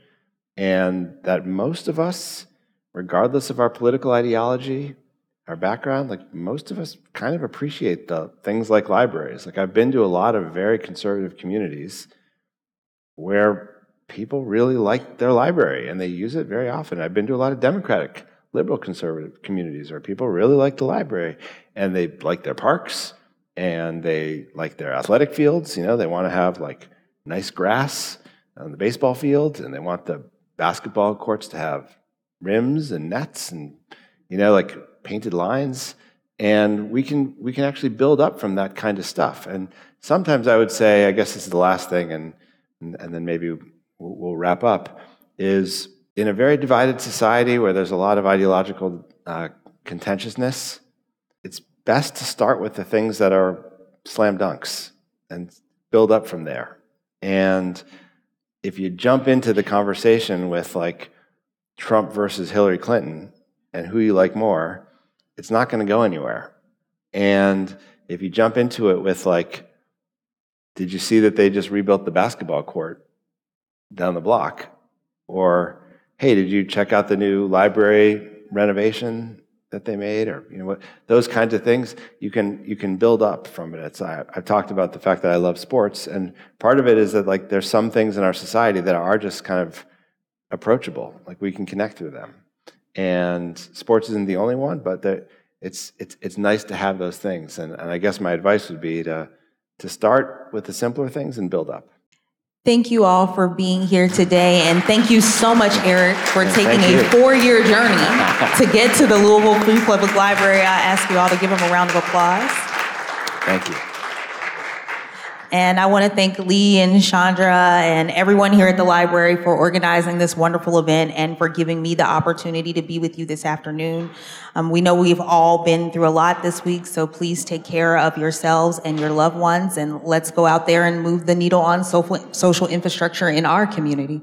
And that most of us, regardless of our political ideology, our background, like most of us kind of appreciate the things like libraries. Like I've been to a lot of very conservative communities where people really like their library and they use it very often. I've been to a lot of democratic, liberal conservative communities where people really like the library and they like their parks and they like their athletic fields. You know, they want to have like nice grass on the baseball fields and they want the basketball courts to have rims and nets and, you know, like painted lines. And we can, we can actually build up from that kind of stuff. And sometimes I would say, I guess this is the last thing, and, and then maybe we'll wrap up, is in a very divided society where there's a lot of ideological uh, contentiousness, it's best to start with the things that are slam dunks and build up from there. And if you jump into the conversation with like Trump versus Hillary Clinton and who you like more, it's not going to go anywhere. And if you jump into it with like, did you see that they just rebuilt the basketball court down the block? Or, hey, did you check out the new library renovation that they made? Or, you know what, those kinds of things, you can, you can build up from it. It's, I, I've talked about the fact that I love sports, and part of it is that like there's some things in our society that are just kind of approachable, like we can connect through them. And sports isn't the only one, but it's, it's, it's nice to have those things. And, and I guess my advice would be to, to start with the simpler things and build up. Thank you all for being here today. And thank you so much, Eric, for taking a four year journey to get to the Louisville Free Public Library. I ask you all to give him a round of applause. Thank you. And I want to thank Lee and Chandra and everyone here at the library for organizing this wonderful event and for giving me the opportunity to be with you this afternoon. Um, we know we've all been through a lot this week, so please take care of yourselves and your loved ones, and let's go out there and move the needle on social, social infrastructure in our community.